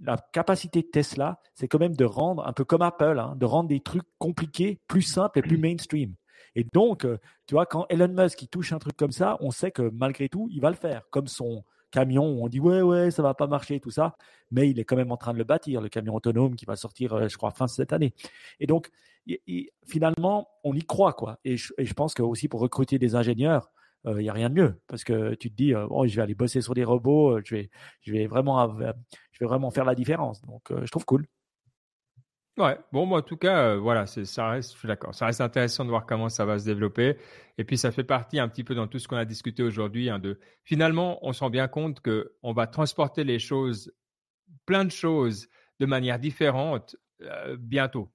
la capacité de Tesla, c'est quand même de rendre un peu comme Apple, hein, de rendre des trucs compliqués plus simples et plus mainstream. Et donc, euh, tu vois, quand Elon Musk il touche un truc comme ça, on sait que malgré tout, il va le faire. Comme son camion, on dit ouais ouais, ça va pas marcher tout ça, mais il est quand même en train de le bâtir, le camion autonome qui va sortir, je crois, fin de cette année. Et donc, finalement, on y croit, quoi. Et je, pense que aussi pour recruter des ingénieurs, il euh, n'y a rien de mieux parce que tu te dis, euh, oh, je vais aller bosser sur des robots, euh, je vais vraiment, je vais vraiment faire la différence. Donc, je trouve cool. Ouais, bon, moi, en tout cas, voilà, c'est, ça reste, je suis d'accord, ça reste intéressant de voir comment ça va se développer. Et puis, ça fait partie un petit peu dans tout ce qu'on a discuté aujourd'hui, hein, de finalement, on se rend bien compte que on va transporter les choses, plein de choses, de manière différente bientôt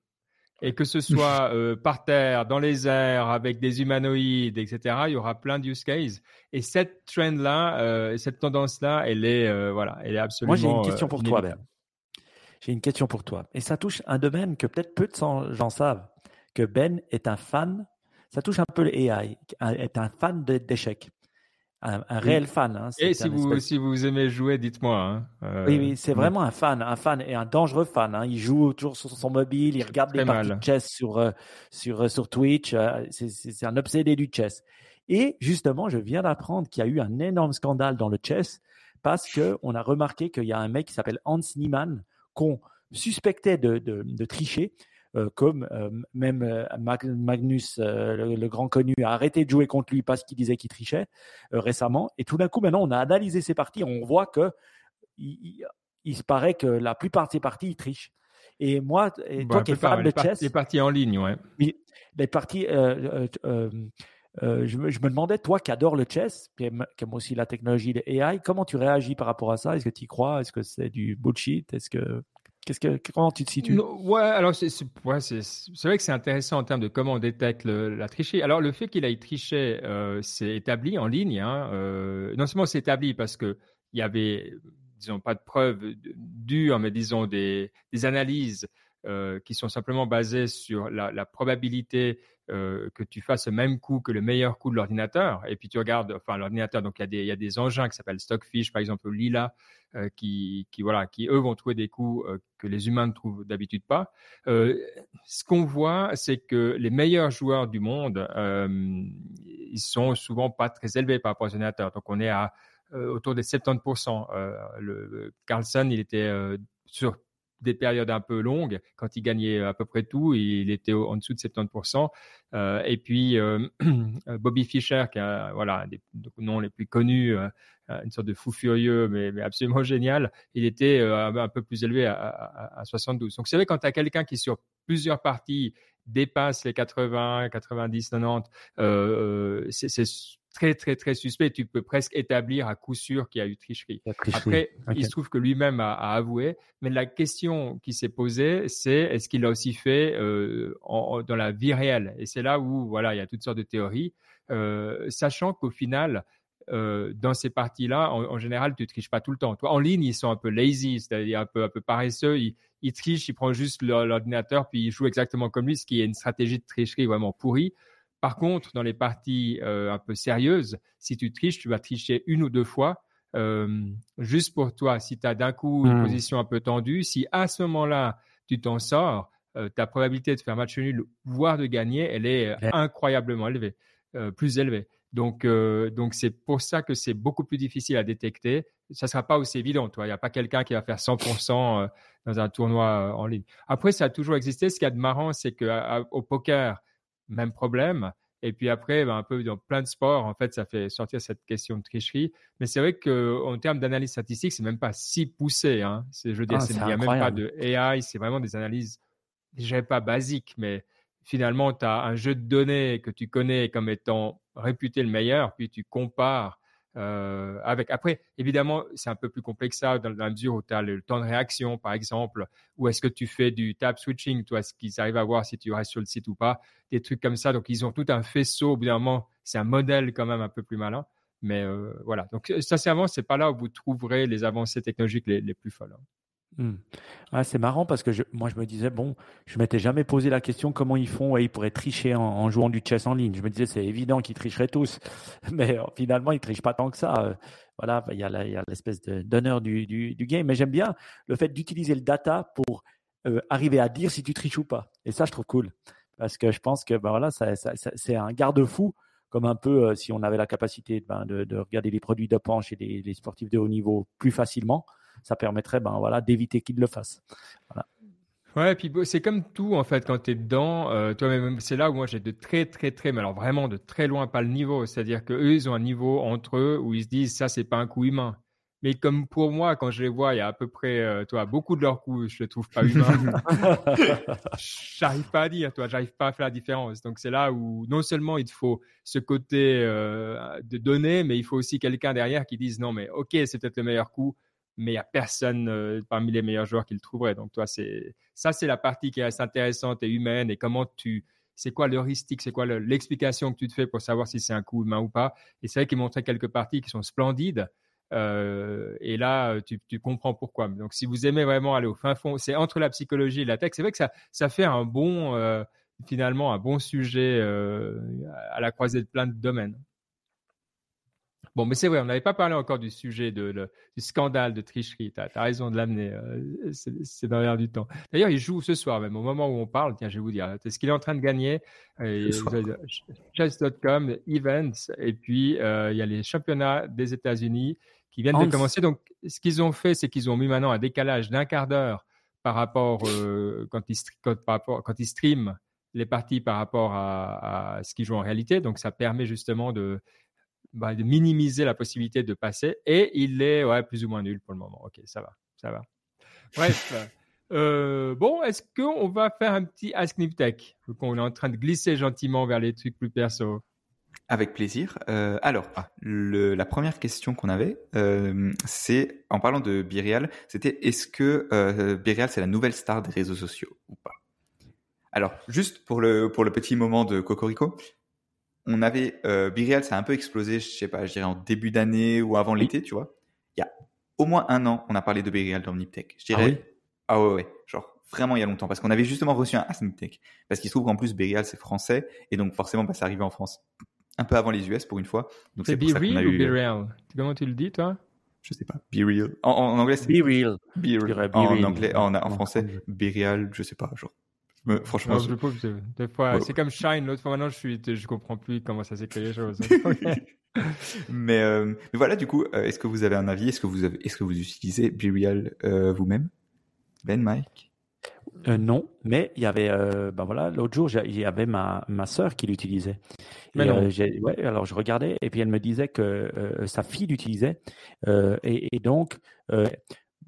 et que ce soit euh, par terre, dans les airs, avec des humanoïdes, etc., il y aura plein de use cases. Et cette trend-là, euh, cette tendance-là, elle est, euh, voilà, elle est absolument. Moi, j'ai une question pour toi, Ben. J'ai une question pour toi. Et ça touche un domaine que peut-être peu de gens savent, que Ben est un fan. Ça touche un peu l'AI, est un fan d'échecs un, réel fan. Hein, et si vous, si vous aimez jouer, dites-moi. Hein. Euh, oui, oui, c'est vraiment un fan, un fan et un dangereux fan. Hein. Il joue toujours sur son mobile, il regarde des parties de chess sur, euh, sur, euh, sur Twitch. c'est un obsédé du chess. Et justement, je viens d'apprendre qu'il y a eu un énorme scandale dans le chess parce qu'on a remarqué qu'il y a un mec qui s'appelle Hans Niemann qu'on suspectait de, de, de tricher euh, comme euh, même euh, Magnus, le, grand connu, a arrêté de jouer contre lui parce qu'il disait qu'il trichait récemment. Et tout d'un coup, maintenant, on a analysé ses parties, on voit que il, se paraît que la plupart de ses parties, il triche. Et moi, et toi qui es fan de chess, les parties en ligne, ouais. Oui, les parties. Je, me, demandais, toi qui adore le chess, qui aime, aussi la technologie de AI, comment tu réagis par rapport à ça? Est-ce que tu y crois? Est-ce que c'est du bullshit? Est-ce que Qu'est-ce que, comment tu te situes? Ouais, alors c'est, vrai que c'est intéressant en termes de comment on détecte la tricherie. Alors le fait qu'il ait triché, euh, c'est établi en ligne. Hein, euh, non seulement c'est établi parce que il y avait, disons, pas de preuves dures, mais disons des, analyses euh, qui sont simplement basées sur la probabilité euh, que tu fasses le même coup que le meilleur coup de l'ordinateur. Et puis tu regardes, enfin l'ordinateur, donc il y a des, y a des engins qui s'appellent Stockfish, par exemple Lila, euh, qui, qui voilà, qui eux vont trouver des coups euh, que les humains ne trouvent d'habitude pas. ce qu'on voit, c'est que les meilleurs joueurs du monde, ils sont souvent pas très élevés par rapport aux ordinateurs. Donc on est à autour des 70%. le Carlson, il était sur des périodes un peu longues, quand il gagnait à peu près tout, il était en dessous de 70%. Euh, et puis euh, Bobby Fischer, qui a voilà des noms les plus connus, euh, une sorte de fou furieux, mais, mais absolument génial, il était un peu plus élevé à, à, à 72. Donc c'est vrai quand tu as quelqu'un qui sur plusieurs parties dépasse les 80, 90, 90, c'est très, très, très suspect. Tu peux presque établir à coup sûr qu'il y a eu tricherie. Après, il se trouve que lui-même a, avoué. Mais la question qui s'est posée, c'est est-ce qu'il l'a aussi fait euh, dans la vie réelle? Et c'est là où, voilà, il y a toutes sortes de théories, euh, sachant qu'au final, euh, dans ces parties-là, en, général, tu triches pas tout le temps. Toi, en ligne, ils sont un peu lazy, c'est-à-dire un peu, un peu paresseux. Ils, ils trichent, ils prennent juste l'ordinateur, puis ils jouent exactement comme lui, ce qui est une stratégie de tricherie vraiment pourrie. Par contre, dans les parties euh, un peu sérieuses, si tu triches, tu vas tricher une ou deux fois, euh, juste pour toi. Si tu as d'un coup une hmm. position un peu tendue, si à ce moment-là, tu t'en sors, euh, ta probabilité de faire match nul, voire de gagner, elle est incroyablement élevée, plus élevée. Donc, donc c'est pour ça que c'est beaucoup plus difficile à détecter. Ça sera pas aussi évident, toi. Il n'y a pas quelqu'un qui va faire 100% dans un tournoi en ligne. Après, ça a toujours existé. Ce qui est de marrant, c'est que au poker, même problème. Et puis après, ben, un peu dans plein de sports, en fait, ça fait sortir cette question de tricherie. Mais c'est vrai qu'en termes d'analyse statistique, c'est même pas si poussé. Hein. je veux dire, ah, il n'y a même pas de AI, c'est vraiment des analyses, je dirais pas basiques, mais finalement, tu as un jeu de données que tu connais comme étant réputé le meilleur, puis tu compares Euh, avec après, évidemment, c'est un peu plus complexe ça dans la mesure où tu as le temps de réaction, par exemple, ou est-ce que tu fais du tab switching, toi, est-ce qu'ils arrivent à voir si tu restes sur le site ou pas, des trucs comme ça. Donc, ils ont tout un faisceau. Au bout d'un moment, c'est un modèle quand même un peu plus malin. Mais euh, voilà. Donc, sincèrement, c'est pas là où vous trouverez les avancées technologiques les, les plus folles. Hein. Hmm. C'est marrant parce que moi, je me disais, bon, je m'étais jamais posé la question comment ils font. et ils pourraient tricher en, jouant du chess en ligne. Je me disais, c'est évident qu'ils tricheraient tous. Mais euh, finalement, ils trichent pas tant que ça. Euh, voilà, il y a l'espèce d'honneur du, du, game. Mais j'aime bien le fait d'utiliser le data pour euh, arriver à dire si tu triches ou pas. Et ça, je trouve cool. Parce que je pense que ben voilà, ça, c'est un garde-fou comme un peu si on avait la capacité ben, de, de, regarder les produits de chez les, les sportifs de haut niveau plus facilement ça permettrait ben, voilà, d'éviter qu'ils le fassent. Voilà. Ouais, puis c'est comme tout en fait quand tu es dedans. Euh, toi-même, c'est là où moi j'ai de très très très, mais alors vraiment de très loin pas le niveau. C'est-à-dire que eux ils ont un niveau entre eux où ils se disent ça c'est pas un coup humain. Mais comme pour moi, quand je les vois, il y a à peu près, euh, toi, beaucoup de leurs coups, je les trouve pas humains. j'arrive pas à dire, toi, j'arrive pas à faire la différence. Donc c'est là où non seulement il te faut ce côté euh, de données, mais il faut aussi quelqu'un derrière qui dise non, mais ok, c'est peut-être le meilleur coup, mais il n'y a personne euh, parmi les meilleurs joueurs qui le trouverait. Donc, toi, c'est ça, c'est la partie qui est intéressante et humaine. Et comment tu, c'est quoi l'heuristique, c'est quoi l'explication que tu te fais pour savoir si c'est un coup humain ou pas? Et c'est vrai qu'il montrait quelques parties qui sont splendides. Euh, et là, tu, tu, comprends pourquoi. Donc, si vous aimez vraiment aller au fin fond, c'est entre la psychologie et la tech. C'est vrai que ça, ça fait un bon, euh, finalement, un bon sujet à la croisée de plein de domaines. Bon, mais c'est vrai, on n'avait pas parlé encore du sujet de, du scandale de tricherie. Tu as, raison de l'amener. Euh, c'est dans l'air du temps. D'ailleurs, il joue ce soir même, au moment où on parle. Tiens, je vais vous dire. ce qu'il est en train de gagner? Euh, Chess.com, Events, et puis euh, il y a les championnats des États-Unis qui viennent de commencer. Donc, ce qu'ils ont fait, c'est qu'ils ont mis maintenant un décalage d'un quart d'heure par rapport, quand, ils, quand, ils streament les parties par rapport à, à ce qu'ils jouent en réalité. Donc, ça permet justement de bah, de minimiser la possibilité de passer. Et il est ouais, plus ou moins nul pour le moment. Ok, ça va, ça va. Bref. Euh, bon, est-ce qu'on va faire un petit Ask Tech? On est en train de glisser gentiment vers les trucs plus perso. Avec plaisir. Euh, alors, ah. le, la première question qu'on avait, euh, c'est en parlant de Birial, c'était est-ce que euh, Birial c'est la nouvelle star des réseaux sociaux ou pas? Alors, juste pour le pour le petit moment de Cocorico, on avait euh, Birial, ça a un peu explosé, je sais pas, je dirais en début d'année ou avant l'été, tu vois. Il y a au moins un an, on a parlé de Birial dans Niptech. Je dirais. Ah, ah, ouais, ouais, genre vraiment il y a longtemps, parce qu'on avait justement reçu un Ask Niptech, parce qu'il se trouve qu'en plus Birial c'est français et donc forcément bah, ça arrivait en France un peu avant les US pour une fois. Donc c'est Be Real ou Be Real? Comment tu le dis toi? Je sais pas. Be Real. En, anglais c'est Be Real. Be Real. En, anglais, en, en français, Be Real, je sais pas. Genre franchement, des fois, c'est comme Shine. L'autre fois, maintenant, je suis, je comprends plus comment ça s'écrit les choses. mais, euh, mais, voilà, du coup, euh, est-ce que vous avez un avis? Est-ce que vous avez, est-ce que vous utilisez BeReal euh, vous-même, Ben, Mike? Non, mais il y avait, ben voilà, l'autre jour, il y avait ma ma sœur qui l'utilisait. Mais ouais, alors je regardais et puis elle me disait que sa fille l'utilisait et, et, donc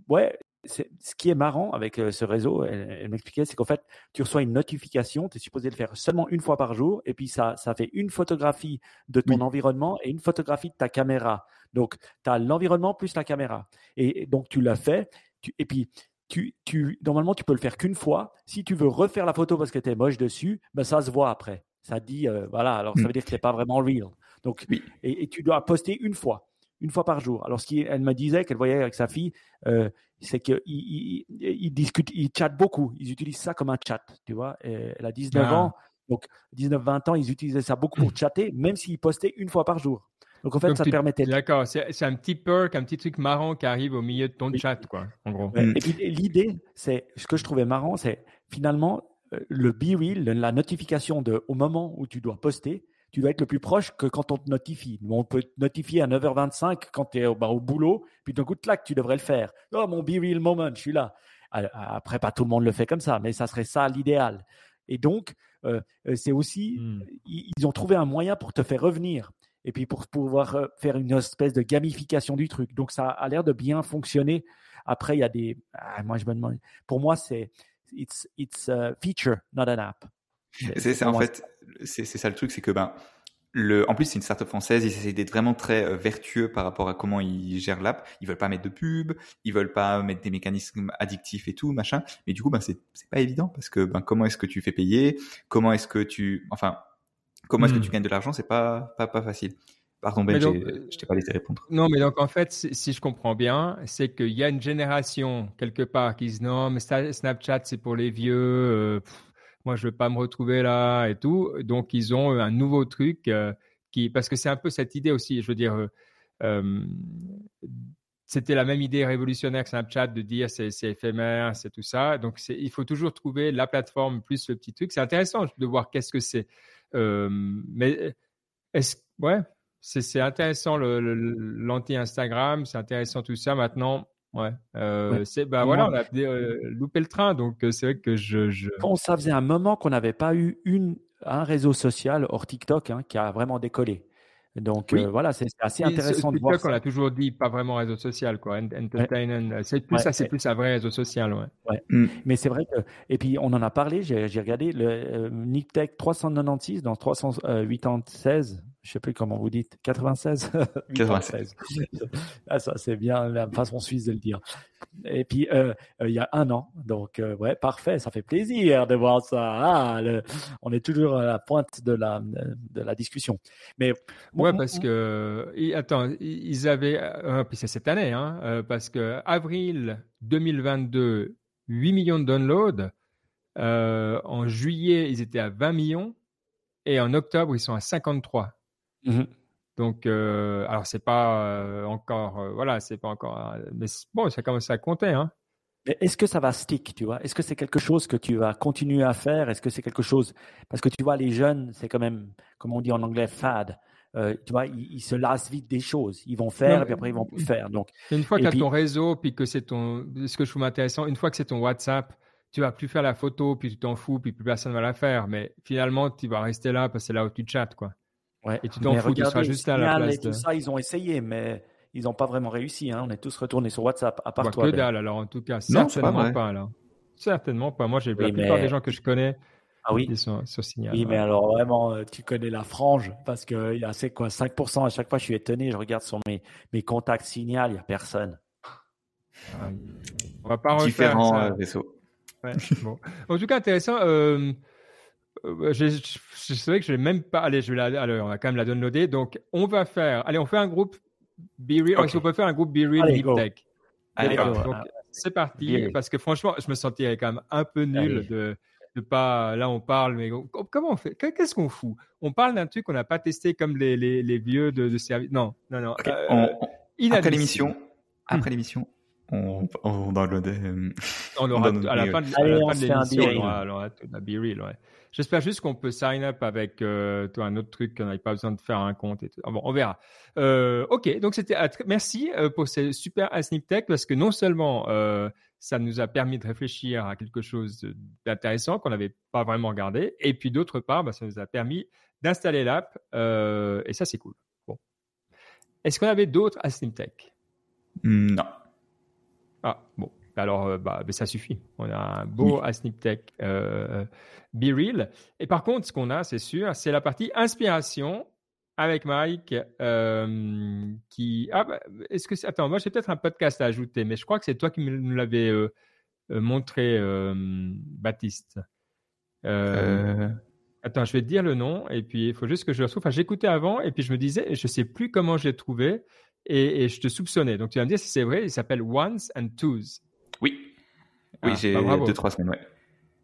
ouais, ce qui est marrant avec euh, ce réseau, elle, m'expliquait, c'est qu'en fait, tu reçois une notification, tu es supposé le faire seulement une fois par jour, et puis ça, ça fait une photographie de ton environnement et une photographie de ta caméra. Donc, tu as l'environnement plus la caméra. Et, donc, tu l'as fait, et puis, tu, tu, normalement, tu peux le faire qu'une fois. Si tu veux refaire la photo parce que tu es moche dessus, ben, ça se voit après. Ça dit, euh, voilà, alors ça hmm. veut dire que tu pas vraiment real. Donc, et, tu dois poster une fois une fois par jour. Alors, ce qu'elle me disait qu'elle voyait avec sa fille, euh, c'est qu'ils ils, ils, discutent, ils chattent beaucoup. Ils utilisent ça comme un chat, tu vois. elle a 19 ah. ans, donc 19-20 ans, ils utilisaient ça beaucoup pour chatter, même s'ils postaient une fois par jour. Donc en fait, ça permettait. D'accord, c'est un petit perk, un petit truc marrant qui arrive au milieu de ton chat, quoi, en gros. Et puis l'idée, c'est ce que je trouvais marrant, c'est finalement euh, le be real, la notification de au moment où tu dois poster, tu dois être le plus proche que quand on te notifie. On peut te notifier à 9h25 quand tu es au, bah, au boulot, puis d'un coup de claque, tu devrais le faire. Oh, mon be real moment, je suis là. Après, pas tout le monde le fait comme ça, mais ça serait ça l'idéal. Et donc, euh, euh, c'est aussi, hmm. ils, ont trouvé un moyen pour te faire revenir et puis pour pouvoir euh, faire une espèce de gamification du truc. Donc, ça a l'air de bien fonctionner. Après, il y a des, ah, moi je me demande, pour moi c'est, it's, it's a feature, not an app. C'est en fait, c'est ça le truc, c'est que ben, le, en plus, c'est une startup française. Ils essaient d'être vraiment très euh, vertueux par rapport à comment ils gèrent l'app. Ils veulent pas mettre de pub, ils veulent pas mettre des mécanismes addictifs et tout, machin. Mais du coup, ben, c'est, c'est pas évident parce que, ben, comment est-ce que tu fais payer? Comment est-ce que tu, enfin, comment est-ce que hmm. tu gagnes de l'argent? C'est pas, pas, pas facile. Pardon, Ben, je t'ai pas laissé répondre. Non, mais donc, en fait, si je comprends bien, c'est qu'il y a une génération, quelque part, qui dit non, mais Snapchat, c'est pour les vieux, euh, moi je veux pas me retrouver là et tout. Donc ils ont un nouveau truc euh, qui, parce que c'est un peu cette idée aussi, je veux dire, euh, euh, c'était la même idée révolutionnaire que Snapchat de dire c'est, éphémère, c'est tout ça. Donc il faut toujours trouver la plateforme plus le petit truc. C'est intéressant de voir qu'est-ce que c'est. mais est-ce, ouais, c'est, intéressant l'anti-Instagram, c'est intéressant tout ça. Maintenant, Ouais. Euh, c'est bah voilà, on a euh, loupé le train, donc euh, c'est vrai que je. je... Bon, ça faisait un moment qu'on n'avait pas eu une un réseau social hors TikTok hein, qui a vraiment décollé. Donc voilà, c'est assez intéressant de voir. TikTok, on a toujours dit pas vraiment réseau social, quoi. Entertainment, c'est plus ça, c'est plus un vrai réseau social, ouais. ouais. Mm. Mais c'est vrai que et puis on en a parlé. J'ai regardé le NickTech 396 dans 376 je sais plus comment vous dites, 96 96. ah, ça, c'est bien la façon suisse de le dire. Et puis, euh, euh, il y a un an. Donc, euh, ouais, parfait. Ça fait plaisir de voir ça. Ah, on est toujours à la pointe de la, de la discussion. Mais, ouais, parce que, attends, ils avaient, puis c'est cette année, hein, parce que avril 2022, 8 millions de downloads. en juillet, ils étaient à 20 millions. Et en octobre, ils sont à 53. Mmh Donc, euh, alors c'est pas euh, encore, euh, voilà, c'est pas encore, mais bon, ça commence à compter, hein. Est-ce que ça va stick, tu vois? Est-ce que c'est quelque chose que tu vas continuer à faire? Est-ce que c'est quelque chose parce que tu vois les jeunes, c'est quand même, comme on dit en anglais, fad. tu vois, ils, se lassent vite des choses. Ils vont faire, et puis après ils vont plus faire. Donc, une fois que tu as ton réseau, puis que c'est ton, ce que je trouve intéressant, une fois que c'est ton WhatsApp, tu vas plus faire la photo, puis tu t'en fous, puis plus personne va la faire. Mais finalement, tu vas rester là parce que c'est là où tu chattes, quoi. Ouais. Et tu t'en fous, tu seras juste à la place. Et tout ça, ils ont essayé, mais ils n'ont pas vraiment réussi. Hein. On est tous retournés sur WhatsApp, à part bah, toi. Que dalle, alors en tout cas, certainement pas, là. Certainement pas. Moi, j'ai la plupart des gens que je connais. Ah oui? Ils sont sur Signal. Oui, mais alors vraiment, euh, tu connais la frange parce que il y a c'est quoi 5% à chaque fois. Je suis étonné. Je regarde sur mes mes contacts Signal, il y a personne. Ah, on va pas refaire Différents ça. Euh, ouais, bon. En tout cas, intéressant. Euh, euh, c'est vrai que je vais même pas. Allez, je vais la, on va quand même la downloader. Donc, on va faire. Allez, on fait un groupe Be Real. Okay. On peut faire un groupe Be Real Deep Tech. Allez, c'est parti. Parce que franchement, je me sentirais quand même un peu nul de, de pas. Là, on parle, mais comment on fait Qu'est-ce qu'on fout? On parle d'un truc qu'on n'a pas testé comme les, les, les vieux de, de service. Non, non, non. Euh, après l'émission, après l'émission, on, on download. Euh, on aura à la fin de, l'émission, on aura, la Be Real. Ouais. J'espère juste qu'on peut sign up avec euh, toi, un autre truc, qu'on n'avait pas besoin de faire un compte. Et tout. Ah bon, on verra. Euh, ok, donc c'était merci euh, pour ces super Snip Tech parce que non seulement euh, ça nous a permis de réfléchir à quelque chose d'intéressant qu'on n'avait pas vraiment regardé, et puis d'autre part, bah, ça nous a permis d'installer l'app et ça c'est cool. Bon, est-ce qu'on avait d'autres à Tech? Non. Ah bon, alors bah, ça suffit. On a un beau oui. Tech Be Real. Et par contre, ce qu'on a, c'est sûr, c'est la partie inspiration avec Mike euh, qui. Ah, bah, est-ce que Attends, moi j'ai peut-être un podcast à ajouter, mais je crois que c'est toi qui nous l'avais euh, euh, montré, Baptiste. Attends, je vais te dire le nom et puis il faut juste que je le retrouve. Enfin, j'écoutais avant et puis je me disais, je sais plus comment j'ai trouvé et, je te soupçonnais. Donc tu vas me dire si c'est vrai. Il s'appelle Ones and Twos. Oui. Oui, ah, j'ai bah, deux trois semaines. Ouais.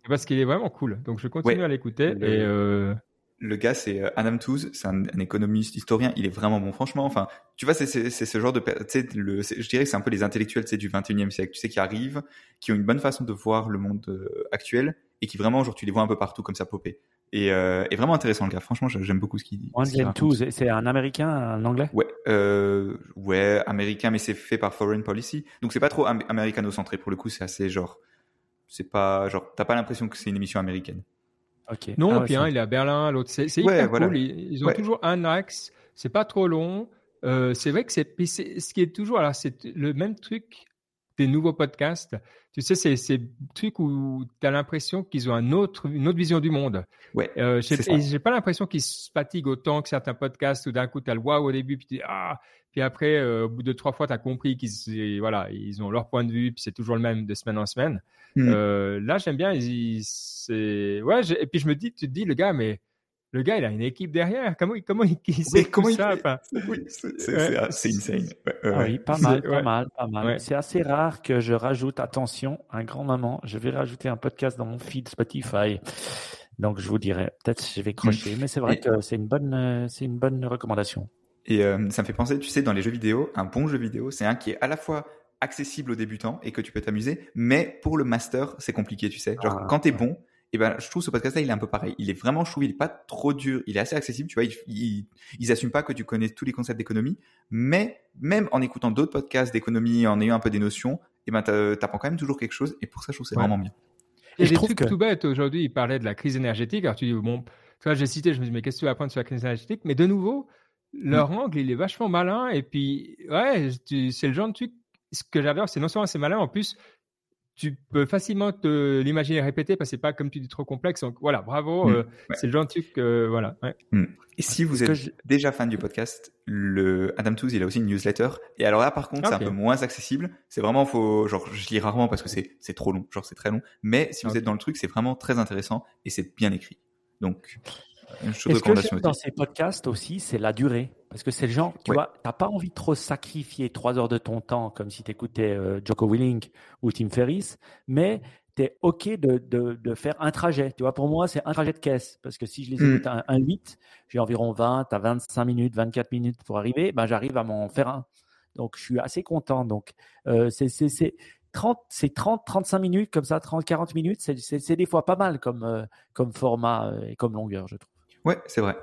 Parce qu'il est vraiment cool. Donc je continue à l'écouter. Le... Et euh... le gars, c'est euh, Adam Tooze, c'est un, économiste historien. Il est vraiment bon, franchement. Enfin, tu vois, c'est ce genre de, tu sais, le, je dirais que c'est un peu les intellectuels, tu du 21e siècle, tu sais, qui arrivent, qui ont une bonne façon de voir le monde euh, actuel et qui vraiment, genre, tu les vois un peu partout comme ça popper. Et, euh, et vraiment intéressant le gars. Franchement, j'aime beaucoup ce qu'il dit. One Tooze, c'est un américain, un anglais? Ouais, euh, ouais, américain, mais c'est fait par Foreign Policy. Donc c'est pas trop américano-centré pour le coup. C'est assez genre c'est pas genre t'as pas l'impression que c'est une émission américaine. Ok. Non, ah puis un il est à Berlin, l'autre c'est c'est hyper cool. Ils, ont toujours un axe, c'est pas trop long. Euh, c'est vrai que c'est ce qui est toujours alors c'est le même truc des nouveaux podcasts. Tu sais, c'est ces trucs où tu as l'impression qu'ils ont un autre, une autre vision du monde. Ouais. Euh, j'ai pas l'impression qu'ils se fatiguent autant que certains podcasts où d'un coup tu as le wow au début, puis tu ah, puis après, euh, au bout de trois fois, tu as compris qu'ils voilà, ils ont leur point de vue, puis c'est toujours le même de semaine en semaine. Hmm. Euh, là, j'aime bien. Ils, ouais, et puis je me dis, tu te dis, le gars, mais le gars, il a une équipe derrière. Comment, comment il, sait comment ça Oui, c'est insane. Ah oui, pas mal, pas mal, pas mal. C'est assez rare que je rajoute, attention, un grand maman, je vais rajouter un podcast dans mon feed Spotify. Donc, je vous dirai, peut-être je vais crocher, mais c'est vrai que c'est une bonne, euh, c'est une bonne recommandation. Et euh, ça me fait penser, tu sais, dans les jeux vidéo, un bon jeu vidéo, c'est un qui est à la fois accessible aux débutants et que tu peux t'amuser, mais pour le master, c'est compliqué, tu sais. Genre, ah, quand t'es bon, et ben je trouve ce podcast là il est un peu pareil. Il est vraiment chou il est pas trop dur. Il est assez accessible tu vois. Ils, ils, assument pas que tu connais tous les concepts d'économie. Mais même en écoutant d'autres podcasts d'économie en ayant un peu des notions et ben t'apprends quand même toujours quelque chose. Et pour ça je trouve c'est vraiment bien. Et, je des trucs tout bêtes aujourd'hui il parlait de la crise énergétique. Alors tu dis bon tu vois j'ai cité je me dis mais qu'est-ce que tu vas apprendre sur la crise énergétique? Mais de nouveau leur mm. angle il est vachement malin. Et puis ouais c'est le genre de truc ce que j'adore c'est non seulement c'est malin en plus tu peux facilement te l'imaginer répéter parce que c'est pas comme tu dis trop complexe. Donc voilà, bravo, mm. euh, c'est le genre de truc que voilà. Mm. Et si vous êtes déjà fan du podcast, le Adam Tooze, il a aussi une newsletter. Et alors là, par contre, c'est un peu moins accessible. C'est vraiment faut, genre, je lis rarement parce que c'est c'est trop long. Genre, c'est très long. Mais si vous êtes dans le truc, c'est vraiment très intéressant et c'est bien écrit. Donc, ce que j'aime dans ces podcasts aussi, c'est la durée? Parce que c'est le genre, tu vois, t'as pas envie de trop sacrifier trois heures de ton temps comme si tu écoutais euh, Joko Willing ou Tim Ferriss, mais tu es OK de, de, de, faire un trajet. Tu vois, pour moi, c'est un trajet de caisse. Parce que si je les hmm. écoute un, 8, j'ai environ 20 à 25 minutes, 24 minutes pour arriver, ben, j'arrive à m'en faire un. Donc, je suis assez content. Donc, euh, c'est 30, 30, 35 minutes comme ça, 30, 40 minutes, c'est des fois pas mal comme, euh, comme format euh, et comme longueur, je trouve. Ouais, c'est vrai.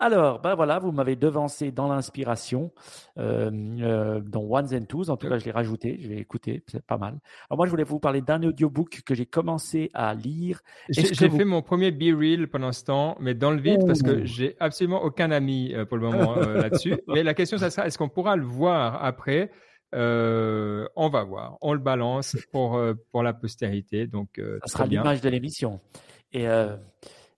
Alors, ben voilà, vous m'avez devancé dans l'inspiration, euh, euh, dans Ones and Twos. En tout cas, je l'ai rajouté, je vais écouter, c'est pas mal. Alors moi, je voulais vous parler d'un audiobook que j'ai commencé à lire. J'ai fait mon premier Be Real pendant ce temps, mais dans le vide parce que j'ai absolument aucun ami euh, pour le moment là-dessus. Mais la question, ça sera, est-ce qu'on pourra le voir après? On va voir, on le balance pour pour la postérité. Donc, ça sera l'image de l'émission. Et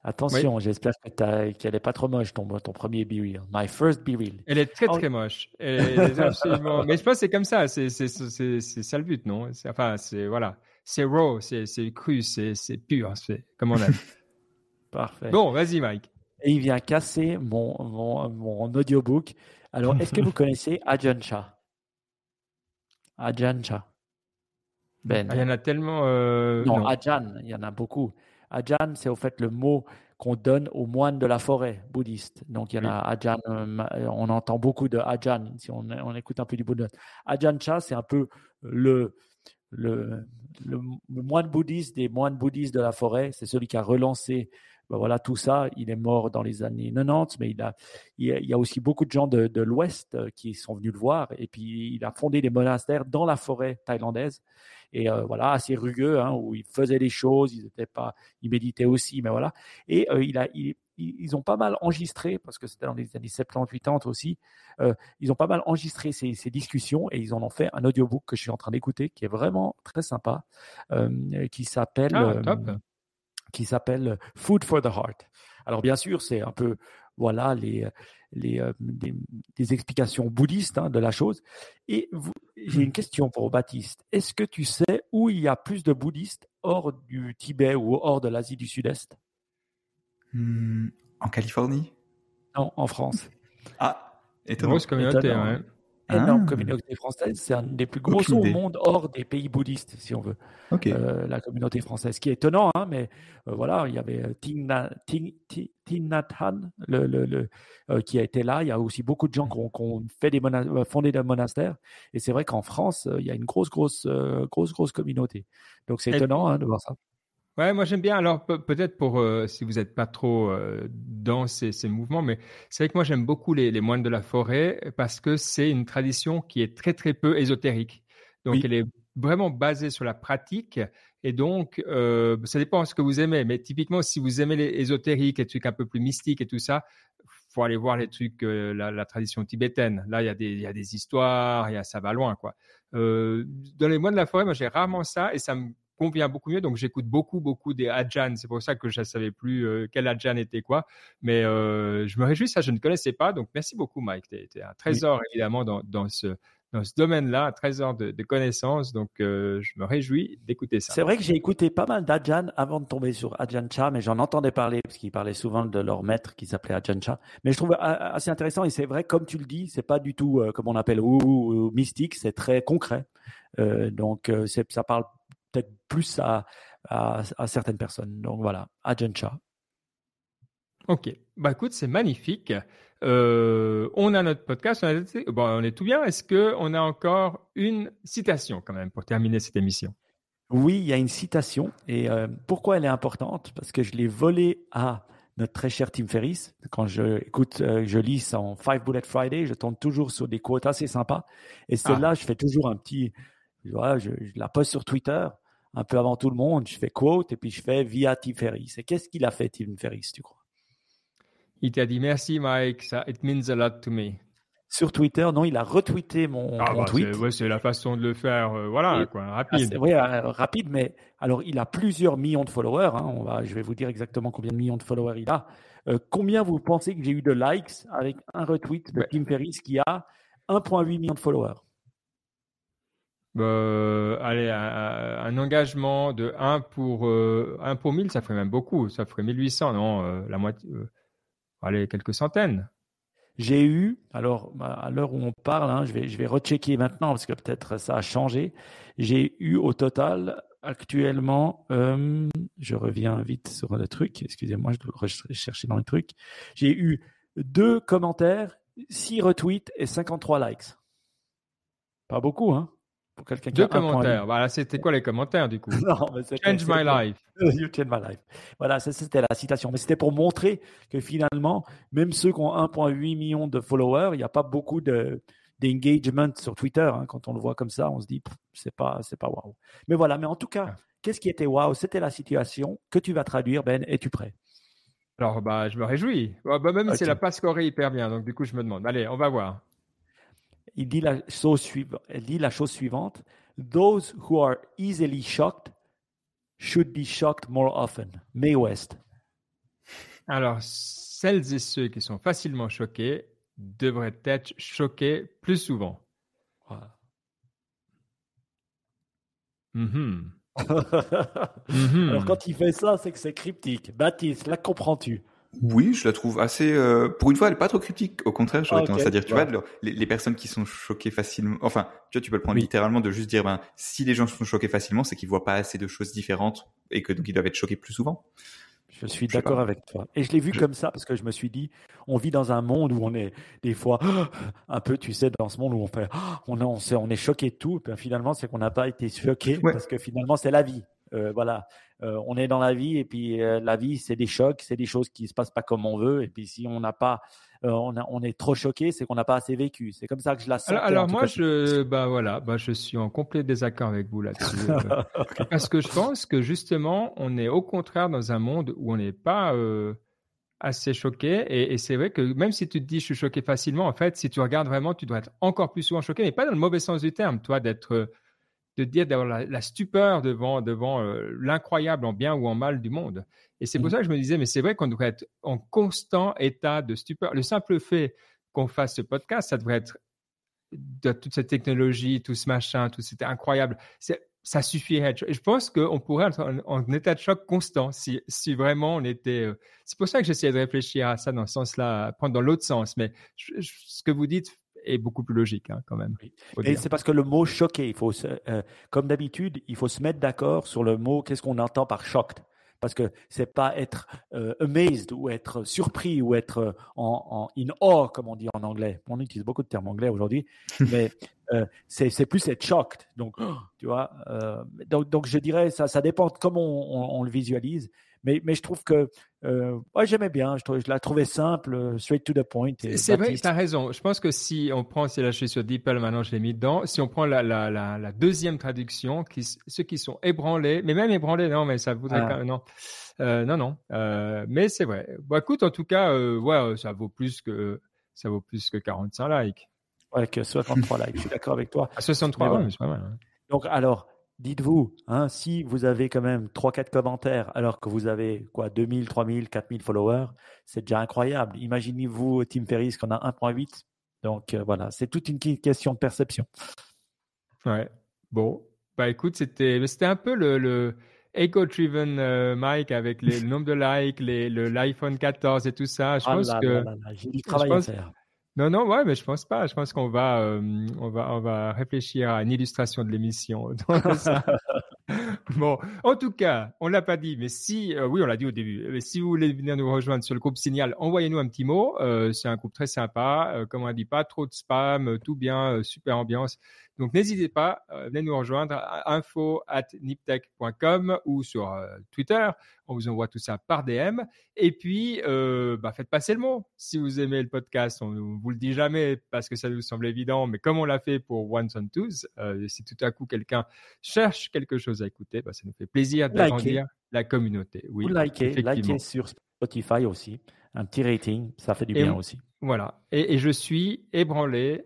Attention, j'espère qu'elle n'est pas trop moche, ton, ton premier Be Real. My first Be Real. Elle est très, oh. très moche. absolument... Mais je pense que c'est comme ça. C'est ça le but, non? Enfin, c'est voilà. C'est raw, c'est cru, c'est pur. C'est comme on aime. Parfait. Bon, vas-y, Mike. Et il vient casser mon, mon, mon audiobook. Alors, est-ce que vous connaissez Ajahn Chah Ajahn Chah. Ben. Ah, il y en a tellement. Euh, non, non, Ajahn, il y en a beaucoup. Ajahn, c'est au fait le mot qu'on donne aux moines de la forêt bouddhiste. Donc, il y en a Ajahn, euh, on entend beaucoup de Ajahn si on, écoute un peu du bouddhisme. Ajahn Chah, c'est un peu le, le, le, moine bouddhiste des moines bouddhistes de la forêt. C'est celui qui a relancé ben voilà tout ça. Il est mort dans les années 90, mais il a, il y a aussi beaucoup de gens de, de l'Ouest euh, qui sont venus le voir. Et puis, il a fondé des monastères dans la forêt thaïlandaise et euh, voilà assez rugueux hein, où ils faisaient des choses, ils étaient pas, ils méditaient aussi, mais voilà. Et euh, il a, ils ont pas mal enregistré parce que c'était dans les années 70, 80 aussi. Euh, ils ont pas mal enregistré ces, ces, discussions et ils en ont fait un audiobook que je suis en train d'écouter qui est vraiment très sympa, qui s'appelle ah, qui s'appelle Food for the Heart. Alors bien sûr, c'est un peu voilà les les, euh, des, explications bouddhistes hein, de la chose. Et j'ai une question pour Baptiste. Est-ce que tu sais où il y a plus de bouddhistes hors du Tibet ou hors de l'Asie du Sud-Est? Hmm, En Californie? Non, en France. Ah, étonnant. Grosse communauté, énorme ah. communauté française. C'est un des plus gros au monde hors des pays bouddhistes, si on veut. Euh, la communauté française. Ce qui est étonnant, hein, mais euh, voilà, il y avait euh, le, le, qui a été là. Il y a aussi beaucoup de gens qui ont, fait des fondé des monastères. Et c'est vrai qu'en France, il y a une grosse, grosse, grosse, grosse communauté. Donc c'est étonnant hein, de voir ça. Ouais, moi j'aime bien. Alors peut-être pour euh, si vous n'êtes pas trop euh, dans ces, ces, mouvements, mais c'est vrai que moi j'aime beaucoup les, les, moines de la forêt parce que c'est une tradition qui est très très peu ésotérique. Donc elle est vraiment basée sur la pratique et donc euh, ça dépend de ce que vous aimez. Mais typiquement si vous aimez les ésotériques, les trucs un peu plus mystiques et tout ça, faut aller voir les trucs, euh, la, la, tradition tibétaine. Là, il y, a des, il y a des histoires, il y a, ça va loin, quoi. dans les mois de la forêt, moi j'ai rarement ça et ça me convient beaucoup mieux. Donc j'écoute beaucoup, beaucoup des Adjan. C'est pour ça que je ne savais plus quel Adjan était quoi. Mais je me réjouis, ça je ne connaissais pas. Donc merci beaucoup Mike. Tu es, un trésor évidemment dans, dans ce dans ce domaine-là, un trésor de, connaissances. Donc, euh, je me réjouis d'écouter ça. C'est vrai que j'ai écouté pas mal d'Adjan avant de tomber sur Adjan Cha, mais j'en entendais parler parce qu'ils parlaient souvent de leur maître qui s'appelait Adjan Cha. Mais je trouve assez intéressant et c'est vrai, comme tu le dis, c'est pas du tout euh, comme on appelle ou, mystique, c'est très concret. Euh, donc, ça parle plus à, à, certaines personnes. Donc voilà, Ajahn Cha. Ok, bah écoute, c'est magnifique. Euh, on a notre podcast, on, est tout bien. Est-ce qu'on a encore une citation quand même pour terminer cette émission? Oui, il y a une citation. Et euh, pourquoi elle est importante? Parce que je l'ai volée à notre très cher Tim Ferriss. Quand je écoute, euh, je lis son Five Bullet Friday, je tombe toujours sur des quotes assez sympas. Et celle-là, ah. je fais toujours un petit, je, je, la poste sur Twitter un peu avant tout le monde. Je fais quote et puis je fais via Tim Ferriss. Et qu'est-ce qu'il a fait, Tim Ferriss, tu crois? Il t'a dit merci Mike, ça it means a lot to me. Sur Twitter, non, il a retweeté mon, ah, bah, tweet. C'est la façon de le faire, euh, voilà, quoi, rapide. Ah, oui, euh, rapide, mais alors il a plusieurs millions de followers. Hein, on va, je vais vous dire exactement combien de millions de followers il a. Euh, combien vous pensez que j'ai eu de likes avec un retweet de Tim Ferriss qui a 1,8 million de followers? Allez, un, engagement de 1 pour, 1 pour 1000, ça ferait même beaucoup. Ça ferait 1800, non La moitié allez, quelques centaines. J'ai eu, alors bah, à l'heure où on parle, hein, je vais, je rechecker maintenant parce que peut-être ça a changé. J'ai eu au total actuellement, euh, je reviens vite sur le truc, excusez-moi, je dois dans le truc. J'ai eu deux commentaires, six retweets et 53 likes. Pas beaucoup, hein pour quelqu'un Deux commentaires. Voilà, c'était quoi les commentaires du coup? Change my life. You change my life. Voilà, c'était la citation. Mais c'était pour montrer que finalement, même ceux qui ont 1,8 million de followers, il n'y a pas beaucoup de d'engagement sur Twitter. Hein. Quand on le voit comme ça, on se dit c'est pas c'est pas waouh. Mais voilà. Mais en tout cas, qu'est-ce qui était waouh? C'était la situation que tu vas traduire. Ben, es-tu prêt? Alors bah, je me réjouis. Bah, même c'est la passe corée hyper bien. Donc du coup, je me demande. Allez, on va voir il dit la chose suivante, elle dit la chose suivante Those who are easily shocked should be shocked more often. May West. Alors, celles et ceux qui sont facilement choqués devraient être choqués plus souvent. Mhm. Mhm. Alors, quand il fait ça, c'est que c'est cryptique. Baptiste, la comprends-tu? Oui, je la trouve assez. Euh, pour une fois, elle est pas trop critique. Au contraire, j'aurais ah, tendance à dire, tu vois, les, personnes qui sont choquées facilement. Enfin, tu vois, tu peux le prendre littéralement de juste dire, ben, si les gens sont choqués facilement, c'est qu'ils voient pas assez de choses différentes et que donc ils doivent être choqués plus souvent. Je suis d'accord avec toi. Et je l'ai vu comme ça parce que je me suis dit, on vit dans un monde où on est des fois un peu, tu sais, dans ce monde où on fait, on, on, on est choqué de tout. Et finalement, c'est qu'on n'a pas été choqué parce que finalement, c'est la vie. Euh, voilà, euh, on est dans la vie et puis euh, la vie, c'est des chocs, c'est des choses qui se passent pas comme on veut. Et puis si on n'a pas, on, a, on, est trop choqué, c'est qu'on n'a pas assez vécu. C'est comme ça que je la sens. Alors, moi, je, bah voilà, bah je suis en complet désaccord avec vous là-dessus, parce que je pense que justement, on est au contraire dans un monde où on n'est pas assez choqué. Et, et c'est vrai que même si tu te dis je suis choqué facilement, en fait, si tu regardes vraiment, tu dois être encore plus souvent choqué, mais pas dans le mauvais sens du terme, toi, d'être de dire d'avoir la, stupeur devant, devant euh, l'incroyable en bien ou en mal du monde. Et c'est pour mmh. ça que je me disais, mais c'est vrai qu'on devrait être en constant état de stupeur. Le simple fait qu'on fasse ce podcast, ça devrait être de toute cette technologie, tout ce machin, tout c'était incroyable. Ça suffirait. Je pense qu'on pourrait être en, état de choc constant si, si vraiment on était. Euh, c'est pour ça que j'essayais de réfléchir à ça dans ce sens-là, prendre dans l'autre sens. Mais ce que vous dites est beaucoup plus logique hein, quand même. Et c'est parce que le mot choqué, il faut, euh, comme d'habitude, il faut se mettre d'accord sur le mot. Qu'est-ce qu'on entend par shocked parce que c'est pas être euh, amazed ou être surpris ou être euh, en, in awe comme on dit en anglais. On utilise beaucoup de termes anglais aujourd'hui, mais c'est plus être shocked. Donc, tu vois, donc, donc, je dirais ça, ça dépend de comment on, on le visualise. Mais, mais je trouve que euh, j'aimais bien. Je, je, la trouvais simple, euh, straight to the point. C'est vrai, tu as raison. Je pense que si on prend, c'est là je suis sur DeepL, maintenant je l'ai mis dedans. Si on prend la, la, la, la deuxième traduction, qui, ceux qui sont ébranlés, mais même ébranlés, non, mais ça voudrait ah. non. Euh, non, non. Euh, mais c'est vrai. Bon, écoute, en tout cas, ouais, ça vaut plus que ça vaut plus que 45 likes. Ouais, que 63 likes. Je suis d'accord avec toi. À 63, c'est pas mal. Hein. Donc, alors, dites-vous, hein, si vous avez quand même 3-4 commentaires alors que vous avez quoi 2000, 3000, 4000 followers, c'est déjà incroyable. Imaginez-vous Tim Ferriss qu'on a 1.8. Donc euh, voilà, c'est toute une question de perception. Ouais. Bon, bah écoute, c'était c'était un peu le, le Echo-driven euh, Mike avec les, le nombre de likes, les, le l'iPhone 14 et tout ça. Je ah pense que j'ai du travail à faire. Non, non, ouais, mais je pense pas. Je pense qu'on va, euh, on va, on va réfléchir à une illustration de l'émission. bon, en tout cas, on l'a pas dit, mais si, euh, oui, on l'a dit au début. Mais si vous voulez venir nous rejoindre sur le groupe Signal, envoyez-nous un petit mot. Euh, c'est un groupe très sympa. comme on dit, pas trop de spam, tout bien, super ambiance. Donc n'hésitez pas, euh, venez nous rejoindre à info at niptech.com ou sur euh, Twitter. On vous envoie tout ça par DM. Et puis, euh, bah, faites passer le mot. Si vous aimez le podcast, on ne vous le dit jamais parce que ça nous semble évident, mais comme on l'a fait pour Ones on Twos, si tout à coup quelqu'un cherche quelque chose à écouter, bah, ça nous fait plaisir d'agrandir la communauté. Oui, likez, likez sur Spotify aussi. Un petit rating, ça fait du bien aussi. Voilà. Et, et je suis ébranlé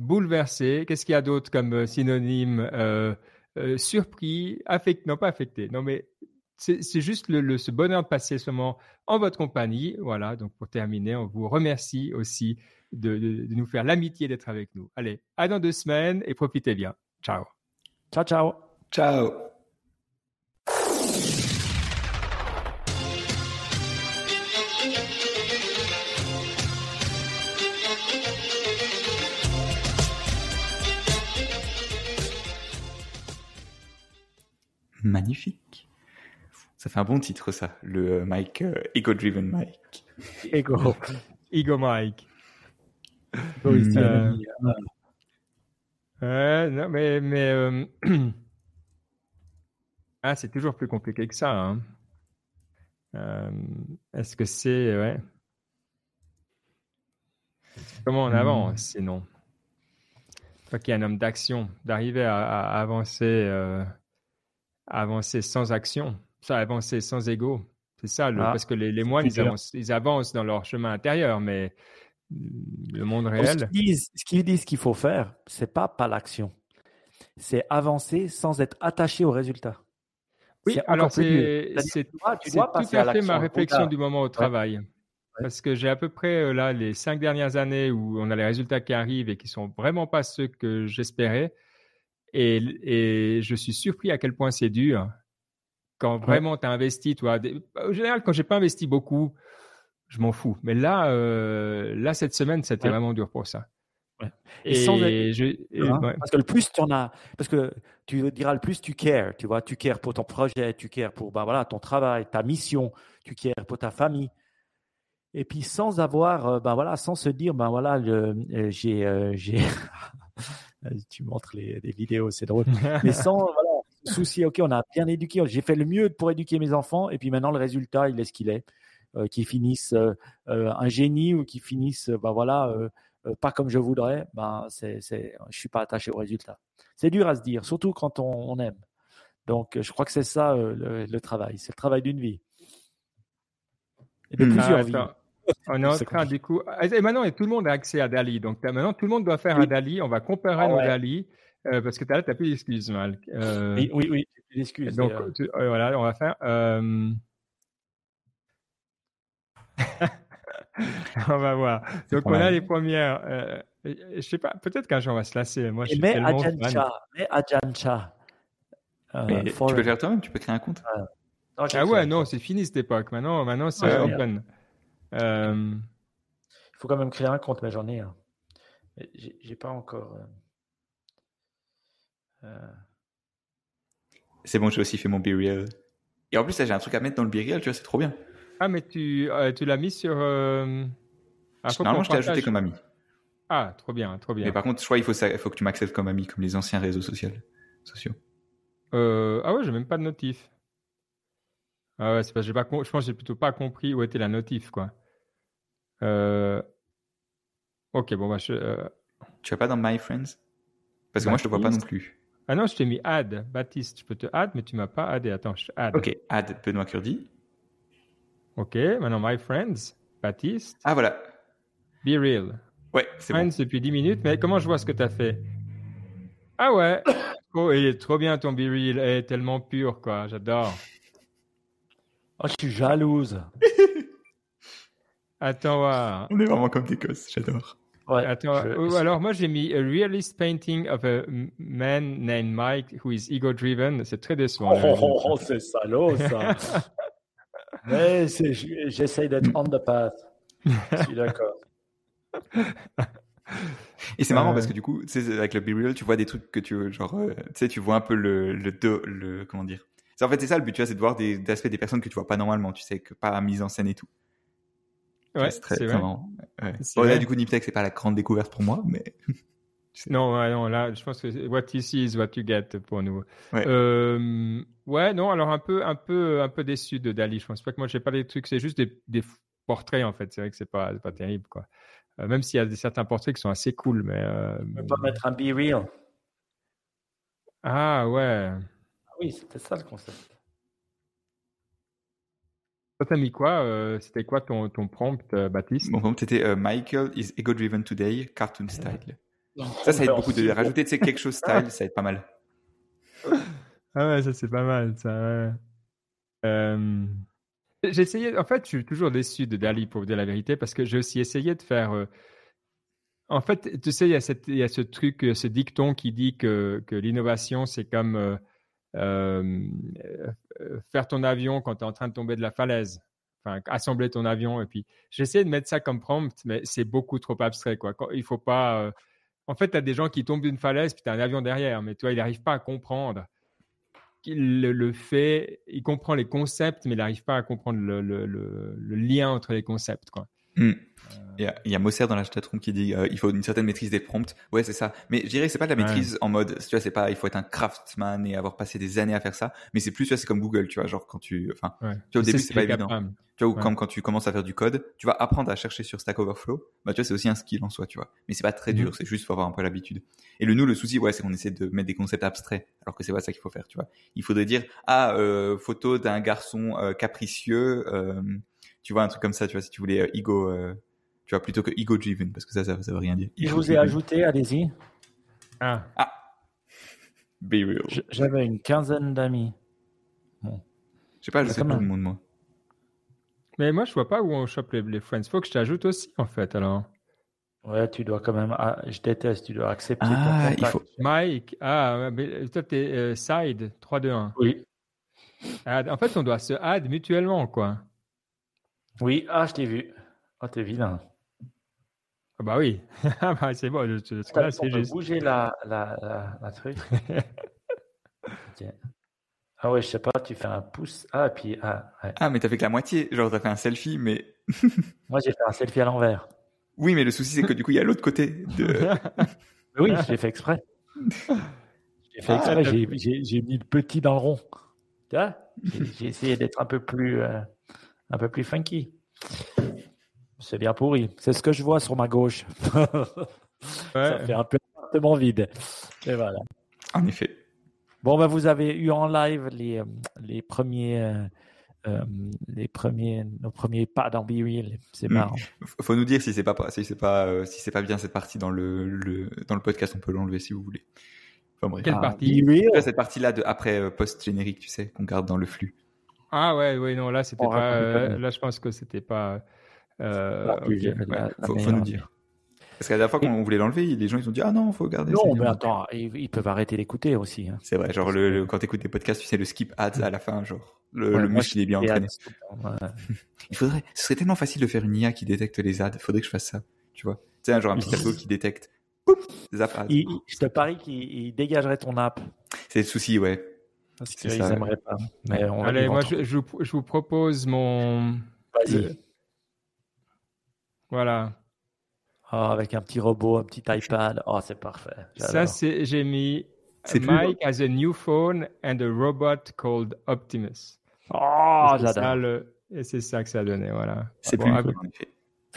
bouleversé. Qu'est-ce qu'il y a d'autre comme euh, synonyme euh, euh, Surpris, affecté, non pas affecté. Non, mais c'est juste le, ce bonheur de passer ce moment en votre compagnie. Voilà, donc pour terminer, on vous remercie aussi de, de nous faire l'amitié d'être avec nous. Allez, à dans deux semaines et profitez bien. Ciao. Ciao, ciao. Ciao. Magnifique. Ça fait un bon titre, ça, le euh, Mike euh, Ego Driven Mike. Ego, Ego Mike. Euh, non, mais, mais ah, c'est toujours plus compliqué que ça. Hein. Est-ce que c'est ouais. Comment on avance hmm. sinon Toi qui es un homme d'action, d'arriver à, à, avancer avancer sans action, ça avancer sans ego. C'est ça, ah, parce que les, moines, ils avancent, dans leur chemin intérieur, mais le monde réel. Ce qu'ils disent qu'il faut faire, c'est pas pas l'action, c'est avancer sans être attaché au résultat. Oui, alors c'est tout à fait ma réflexion du moment au travail. Parce que j'ai à peu près euh, là les cinq dernières années où on a les résultats qui arrivent et qui sont vraiment pas ceux que j'espérais. Et, je suis surpris à quel point c'est dur quand vraiment tu as investi. Toi, en général, quand j'ai pas investi beaucoup, je m'en fous. Mais là, euh, là cette semaine, c'était vraiment dur pour ça. Et, sans Parce que le plus tu en as, parce que tu diras le plus tu cares, tu vois, tu cares pour ton projet, tu cares pour ben voilà, ton travail, ta mission, tu cares pour ta famille. Et puis sans avoir, ben voilà, sans se dire, ben voilà, euh, j'ai, tu montres les, vidéos, c'est drôle. Mais sans voilà, souci, ok, on a bien éduqué, j'ai fait le mieux pour éduquer mes enfants, et puis maintenant le résultat, il est ce qu'il est. Euh, qu'ils finissent euh, euh, un génie ou qu'ils finissent, ben voilà, pas comme je voudrais, ben c'est, c'est, je suis pas attaché au résultat. C'est dur à se dire, surtout quand on, aime. Donc, je crois que c'est ça le, travail, c'est le travail d'une vie. Et de hmm. plusieurs ah, vies. On est en train, du coup. Et maintenant, tout le monde a accès à Dali. Donc maintenant, tout le monde doit faire un Dali. On va comparer ah nos Dali. Euh, parce que tu n'as plus d'excuses, Mal. Euh, oui, oui, oui, plus d'excuses. Donc, euh, voilà, on va faire. on va voir. Donc, on a les premières. je sais pas, peut-être qu'un jour on va se lasser. Moi, je suis mais Ajancha, mais Ajancha. tu peux le faire toi-même, tu peux créer un compte? ah ouais, non, c'est fini cette époque. Maintenant, maintenant c'est open. Euh, Il faut quand même créer un compte, mais j'en ai un. J'ai pas encore. Euh, euh. C'est bon, j'ai aussi fait mon BeReal. Et en plus, là, j'ai un truc à mettre dans le BeReal, tu vois, c'est trop bien. Ah, mais tu, tu l'as mis sur. Normalement, je t'ai ajouté comme ami. Ah, trop bien, trop bien. Mais par contre, je crois qu'il faut, il faut que tu m'acceptes comme ami, comme les anciens réseaux sociaux. sociaux. ah ouais, j'ai même pas de notif. Ah ouais, c'est parce que j'ai pas, je pense que j'ai plutôt pas compris où était la notif, quoi. Euh, ok, bon, bah, je, euh, Tu vas pas dans My Friends? Parce que moi, je te vois pas non plus. Ah non, je t'ai mis add, Baptiste. Je peux te add, mais tu m'as pas addé. Attends, je add. Ok, add Benoît Curdy. Ok, maintenant My Friends, Baptiste. Ah voilà. Be Real. Ouais, c'est bon. depuis 10 minutes, mais comment je vois ce que tu as fait? Ah ouais Oh, il est trop bien ton B-Reel, il est tellement pur, quoi, j'adore. Oh, je suis jalouse. Attends voir. On est vraiment comme des cosses, j'adore. Ouais, Attends, oh, alors moi j'ai mis a realist painting of a man named Mike who is ego driven. C'est très décevant. Oh, oh, oh c'est salaud ça. Mais j'essaye d'être on the path. Je suis d'accord. Et c'est marrant parce que du coup, avec le Be Real, tu vois des trucs que tu genre, euh, tu sais, tu vois un peu le, le, le comment dire. En fait, c'est ça le but, tu vois, c'est de voir des, aspects des personnes que tu vois pas normalement, tu sais, que pas mise en scène et tout. Ouais, c'est très marrant. Ouais. Bon, là, du coup, Niptech, c'est pas la grande découverte pour moi, mais. non, non, là, je pense que what you see is what you get pour nous. Ouais. Euh, ouais, non, alors un peu, un peu, un peu déçu de Dali. Je pense pas que moi, j'ai pas des trucs, c'est juste des, des portraits en fait. C'est vrai que c'est pas, pas terrible, quoi. Euh, même s'il y a des, certains portraits qui sont assez cool, mais. Euh, On peut pas mettre un be real. Ah ouais. Ah oui, c'était ça le concept. Toi, t'as mis quoi euh, C'était quoi ton, ton prompt, euh, Baptiste? Mon prompt était euh, Michael is ego-driven today, cartoon style. ça, ça aide beaucoup de rajouter quelque chose style, ça aide pas mal. Ah ouais, ça c'est pas mal. Ça. J'ai essayé, en fait, je suis toujours déçu de Dali pour vous dire la vérité parce que j'ai aussi essayé de faire. En fait, tu sais, il y, a cette, il y a ce truc, ce dicton qui dit que, que l'innovation, c'est comme euh, euh, faire ton avion quand tu es en train de tomber de la falaise. Enfin, assembler ton avion. Et puis, j'essaie de mettre ça comme prompt, mais c'est beaucoup trop abstrait. Quoi. Il faut pas. Euh, en fait, tu as des gens qui tombent d'une falaise, puis tu as un avion derrière, mais toi, il n'arrive pas à comprendre. Le, fait, il comprend les concepts, mais il n'arrive pas à comprendre le, le, le, lien entre les concepts. Quoi. Il y, a, il y a Mosser dans la chatroom qui dit euh, il faut une certaine maîtrise des prompts. Ouais, c'est ça. Mais je dirais que c'est pas de la maîtrise en mode, tu vois, c'est pas il faut être un craftsman et avoir passé des années à faire ça. Mais c'est plus, tu vois, c'est comme Google, tu vois, genre quand tu, enfin, tu vois, au début c'est pas évident. Tu vois, ou comme quand tu commences à faire du code, tu vas apprendre à chercher sur Stack Overflow. Bah, tu vois, c'est aussi un skill en soi, tu vois. Mais c'est pas très dur, mhm. c'est juste faut avoir un peu l'habitude. Et le nous, le souci, ouais, c'est qu'on essaie de mettre des concepts abstraits, alors que c'est pas ça qu'il faut faire, tu vois. Il faudrait dire ah euh, photo d'un garçon euh, capricieux, euh, tu vois, un truc comme ça, tu vois, si tu voulais ego tu vois, plutôt que ego driven, parce que ça, ça, veut rien dire. Je vous ai ajouté, allez-y. Ah. Ah. Be real. J'avais une quinzaine d'amis. Bon. Je sais pas, je sais pas le monde, moi. Mais moi, je vois pas où on chope les, les friends. Faut que je t'ajoute aussi, en fait, alors. Ouais, tu dois quand même. Ah, je déteste, tu dois accepter. Ah, il faut. Mike, ah, mais toi, t'es euh, side 3, 2, 1. Oui. Ah, en fait, on doit se add mutuellement, quoi. Oui, ah, je t'ai vu. Ah, t'es vilain. Ah bah oui, ah bah, c'est bon. juste. bouger la, la, la, truc? Ah ouais, je sais pas, tu fais un pouce. Ah, puis. Ah, ouais. ah mais t'as fait que la moitié. Genre, t'as fait un selfie, mais. Moi, j'ai fait un selfie à l'envers. Oui, mais le souci, c'est que du coup, il y a l'autre côté. De... oui, j'ai fait exprès. J'ai fait exprès, j'ai mis le petit dans le rond. Tu vois? J'ai essayé d'être un peu plus. Euh, un peu plus funky. C'est bien pourri. C'est ce que je vois sur ma gauche. Ça fait un peu appartement vide. Et voilà. En effet. Bon, ben, vous avez eu en live les, euh, les premiers. Euh, euh, les premiers, nos premiers pas dans BeReal. C'est hmm. marrant. Faut nous dire si c'est pas, si c'est pas, si c'est pas bien cette partie dans le, le dans le podcast, on peut l'enlever si vous voulez. Enfin, bref. Quelle ah, partie Cette partie-là de après post générique, tu sais, qu'on garde dans le flux. Ah ouais, ouais, non, là c'était pas. là, je pense que c'était pas. Euh, faut, nous dire. Parce qu'à la fois qu'on voulait l'enlever, les gens ils ont dit ah non, faut garder. Non, mais attends, ils, peuvent arrêter d'écouter aussi. Hein. C'est vrai, genre le, quand t'écoutes des podcasts, tu sais le skip ads à la fin, genre le, le muscle il est bien entraîné. il faudrait, ce serait tellement facile de faire une IA qui détecte les ads. Il faudrait que je fasse ça, tu vois. Tu sais, genre un petit tableau qui détecte. Boum, ads. je te parie qu'il dégagerait ton app. C'est le souci, ouais. Parce qu'ils n'aimeraient pas. Mais on Allez, moi je, je, vous propose mon. Vas-y. Voilà. Oh, avec un petit robot, un petit iPad. Oh, c'est parfait. Ça, c'est, j'ai mis Mike has a new phone and a robot called Optimus. Oh, j'adore. Le... Et c'est ça que ça a donné, voilà. C'est plus mignon, en effet.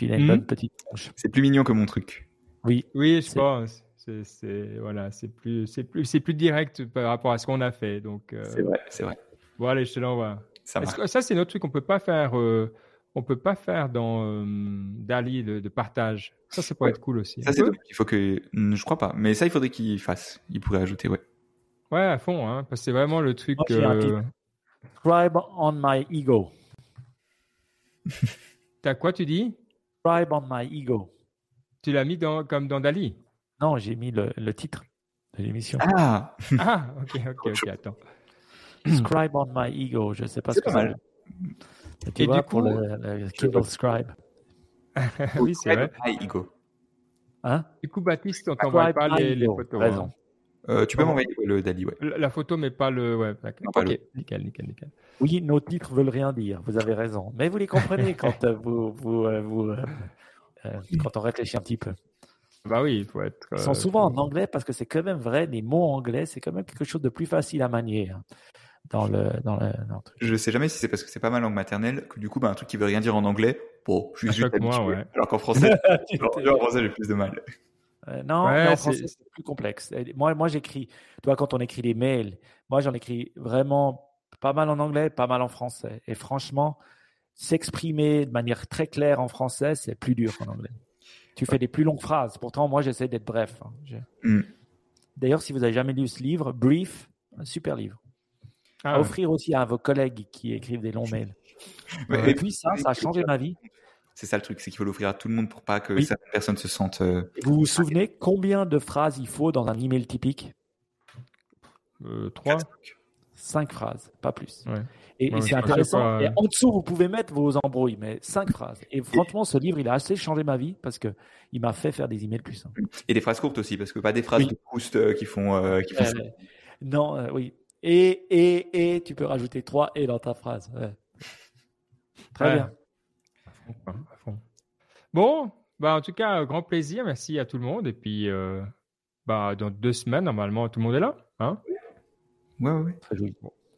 une bonne hmm? petite C'est plus mignon que mon truc. Oui. Oui, je pense. C'est, voilà, c'est plus, c'est plus, c'est plus direct par rapport à ce qu'on a fait. Donc. Euh, c'est vrai, c'est vrai. Bon, allez, je te l'envoie. Ça, ça c'est notre truc. On peut pas faire. Euh, on peut pas faire dans euh, Dali de, partage. Ça, ça pourrait être cool aussi. Ça, c'est Il faut que, je crois pas, mais ça, il faudrait qu'il fasse. Il pourrait ajouter, ouais. Ouais, à fond, hein, parce que c'est vraiment le truc. Euh... Scribe on my ego. T'as quoi, tu dis? Scribe on my ego. Tu l'as mis dans, comme dans Dali? Non, j'ai mis le, le, titre de l'émission. Ah Ah, ok, ok, ok, attends. Scribe on my ego, je sais pas ce que c'est. Tu Et vois, du coup, pour le, Kindle Scribe. oui, c'est vrai. My ego. Hein? Du coup, Baptiste, on t'envoie pas les, les, photos. Hein. Raison. Euh, tu peux m'envoyer le Dali, ouais. La, photo, mais pas le. Ouais, nickel, nickel, nickel. Oui, nos titres veulent rien dire. Vous avez raison, mais vous les comprenez quand euh, vous, vous, euh, vous euh, quand on réfléchit un petit peu. Bah oui, il faut être. Ils sont souvent en anglais parce que c'est quand même vrai. Les mots anglais, c'est quand même quelque chose de plus facile à manier. Hein, dans le, dans le, truc. Je sais jamais si c'est parce que c'est pas ma langue maternelle que du coup, bah, un truc qui veut rien dire en anglais, bon, je suis juste mois, ouais. Alors qu'en français, en français, j'ai plus de mal. Euh, non, en français, c'est plus complexe. Moi, moi j'écris, toi, quand on écrit des mails, moi, j'en écris vraiment pas mal en anglais, pas mal en français. Et franchement, s'exprimer de manière très claire en français, c'est plus dur qu'en anglais. Tu fais des plus longues phrases. Pourtant, moi, j'essaie d'être bref. Hein. Mm. D'ailleurs, si vous n'avez jamais lu ce livre, Brief, un super livre. à ah offrir aussi à vos collègues qui écrivent des longs mails. et puis ça, ça a changé ma vie. C'est ça le truc, c'est qu'il faut l'offrir à tout le monde pour pas que certaines personnes se sentent. Euh, vous vous souvenez combien de phrases il faut dans un email typique? Euh, Trois. Cinq phrases, pas plus. Et, c'est intéressant. Et en dessous, vous pouvez mettre vos embrouilles, mais cinq phrases. Et franchement, ce livre, il a assez changé ma vie parce que il m'a fait faire des emails plus simples. Et des phrases courtes aussi, parce que pas des phrases de Proust euh, qui font. qui font non, oui. Et, et, et, tu peux rajouter trois et dans ta phrase. Très bien. Bon, bah en tout cas, grand plaisir. Merci à tout le monde. Et puis, euh, bah, dans deux semaines, normalement, tout le monde est là. Hein? Ouais, ouais, Très joli.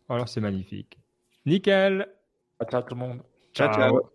alors, c'est magnifique. Nickel. Ciao, tout le monde. ciao. ciao.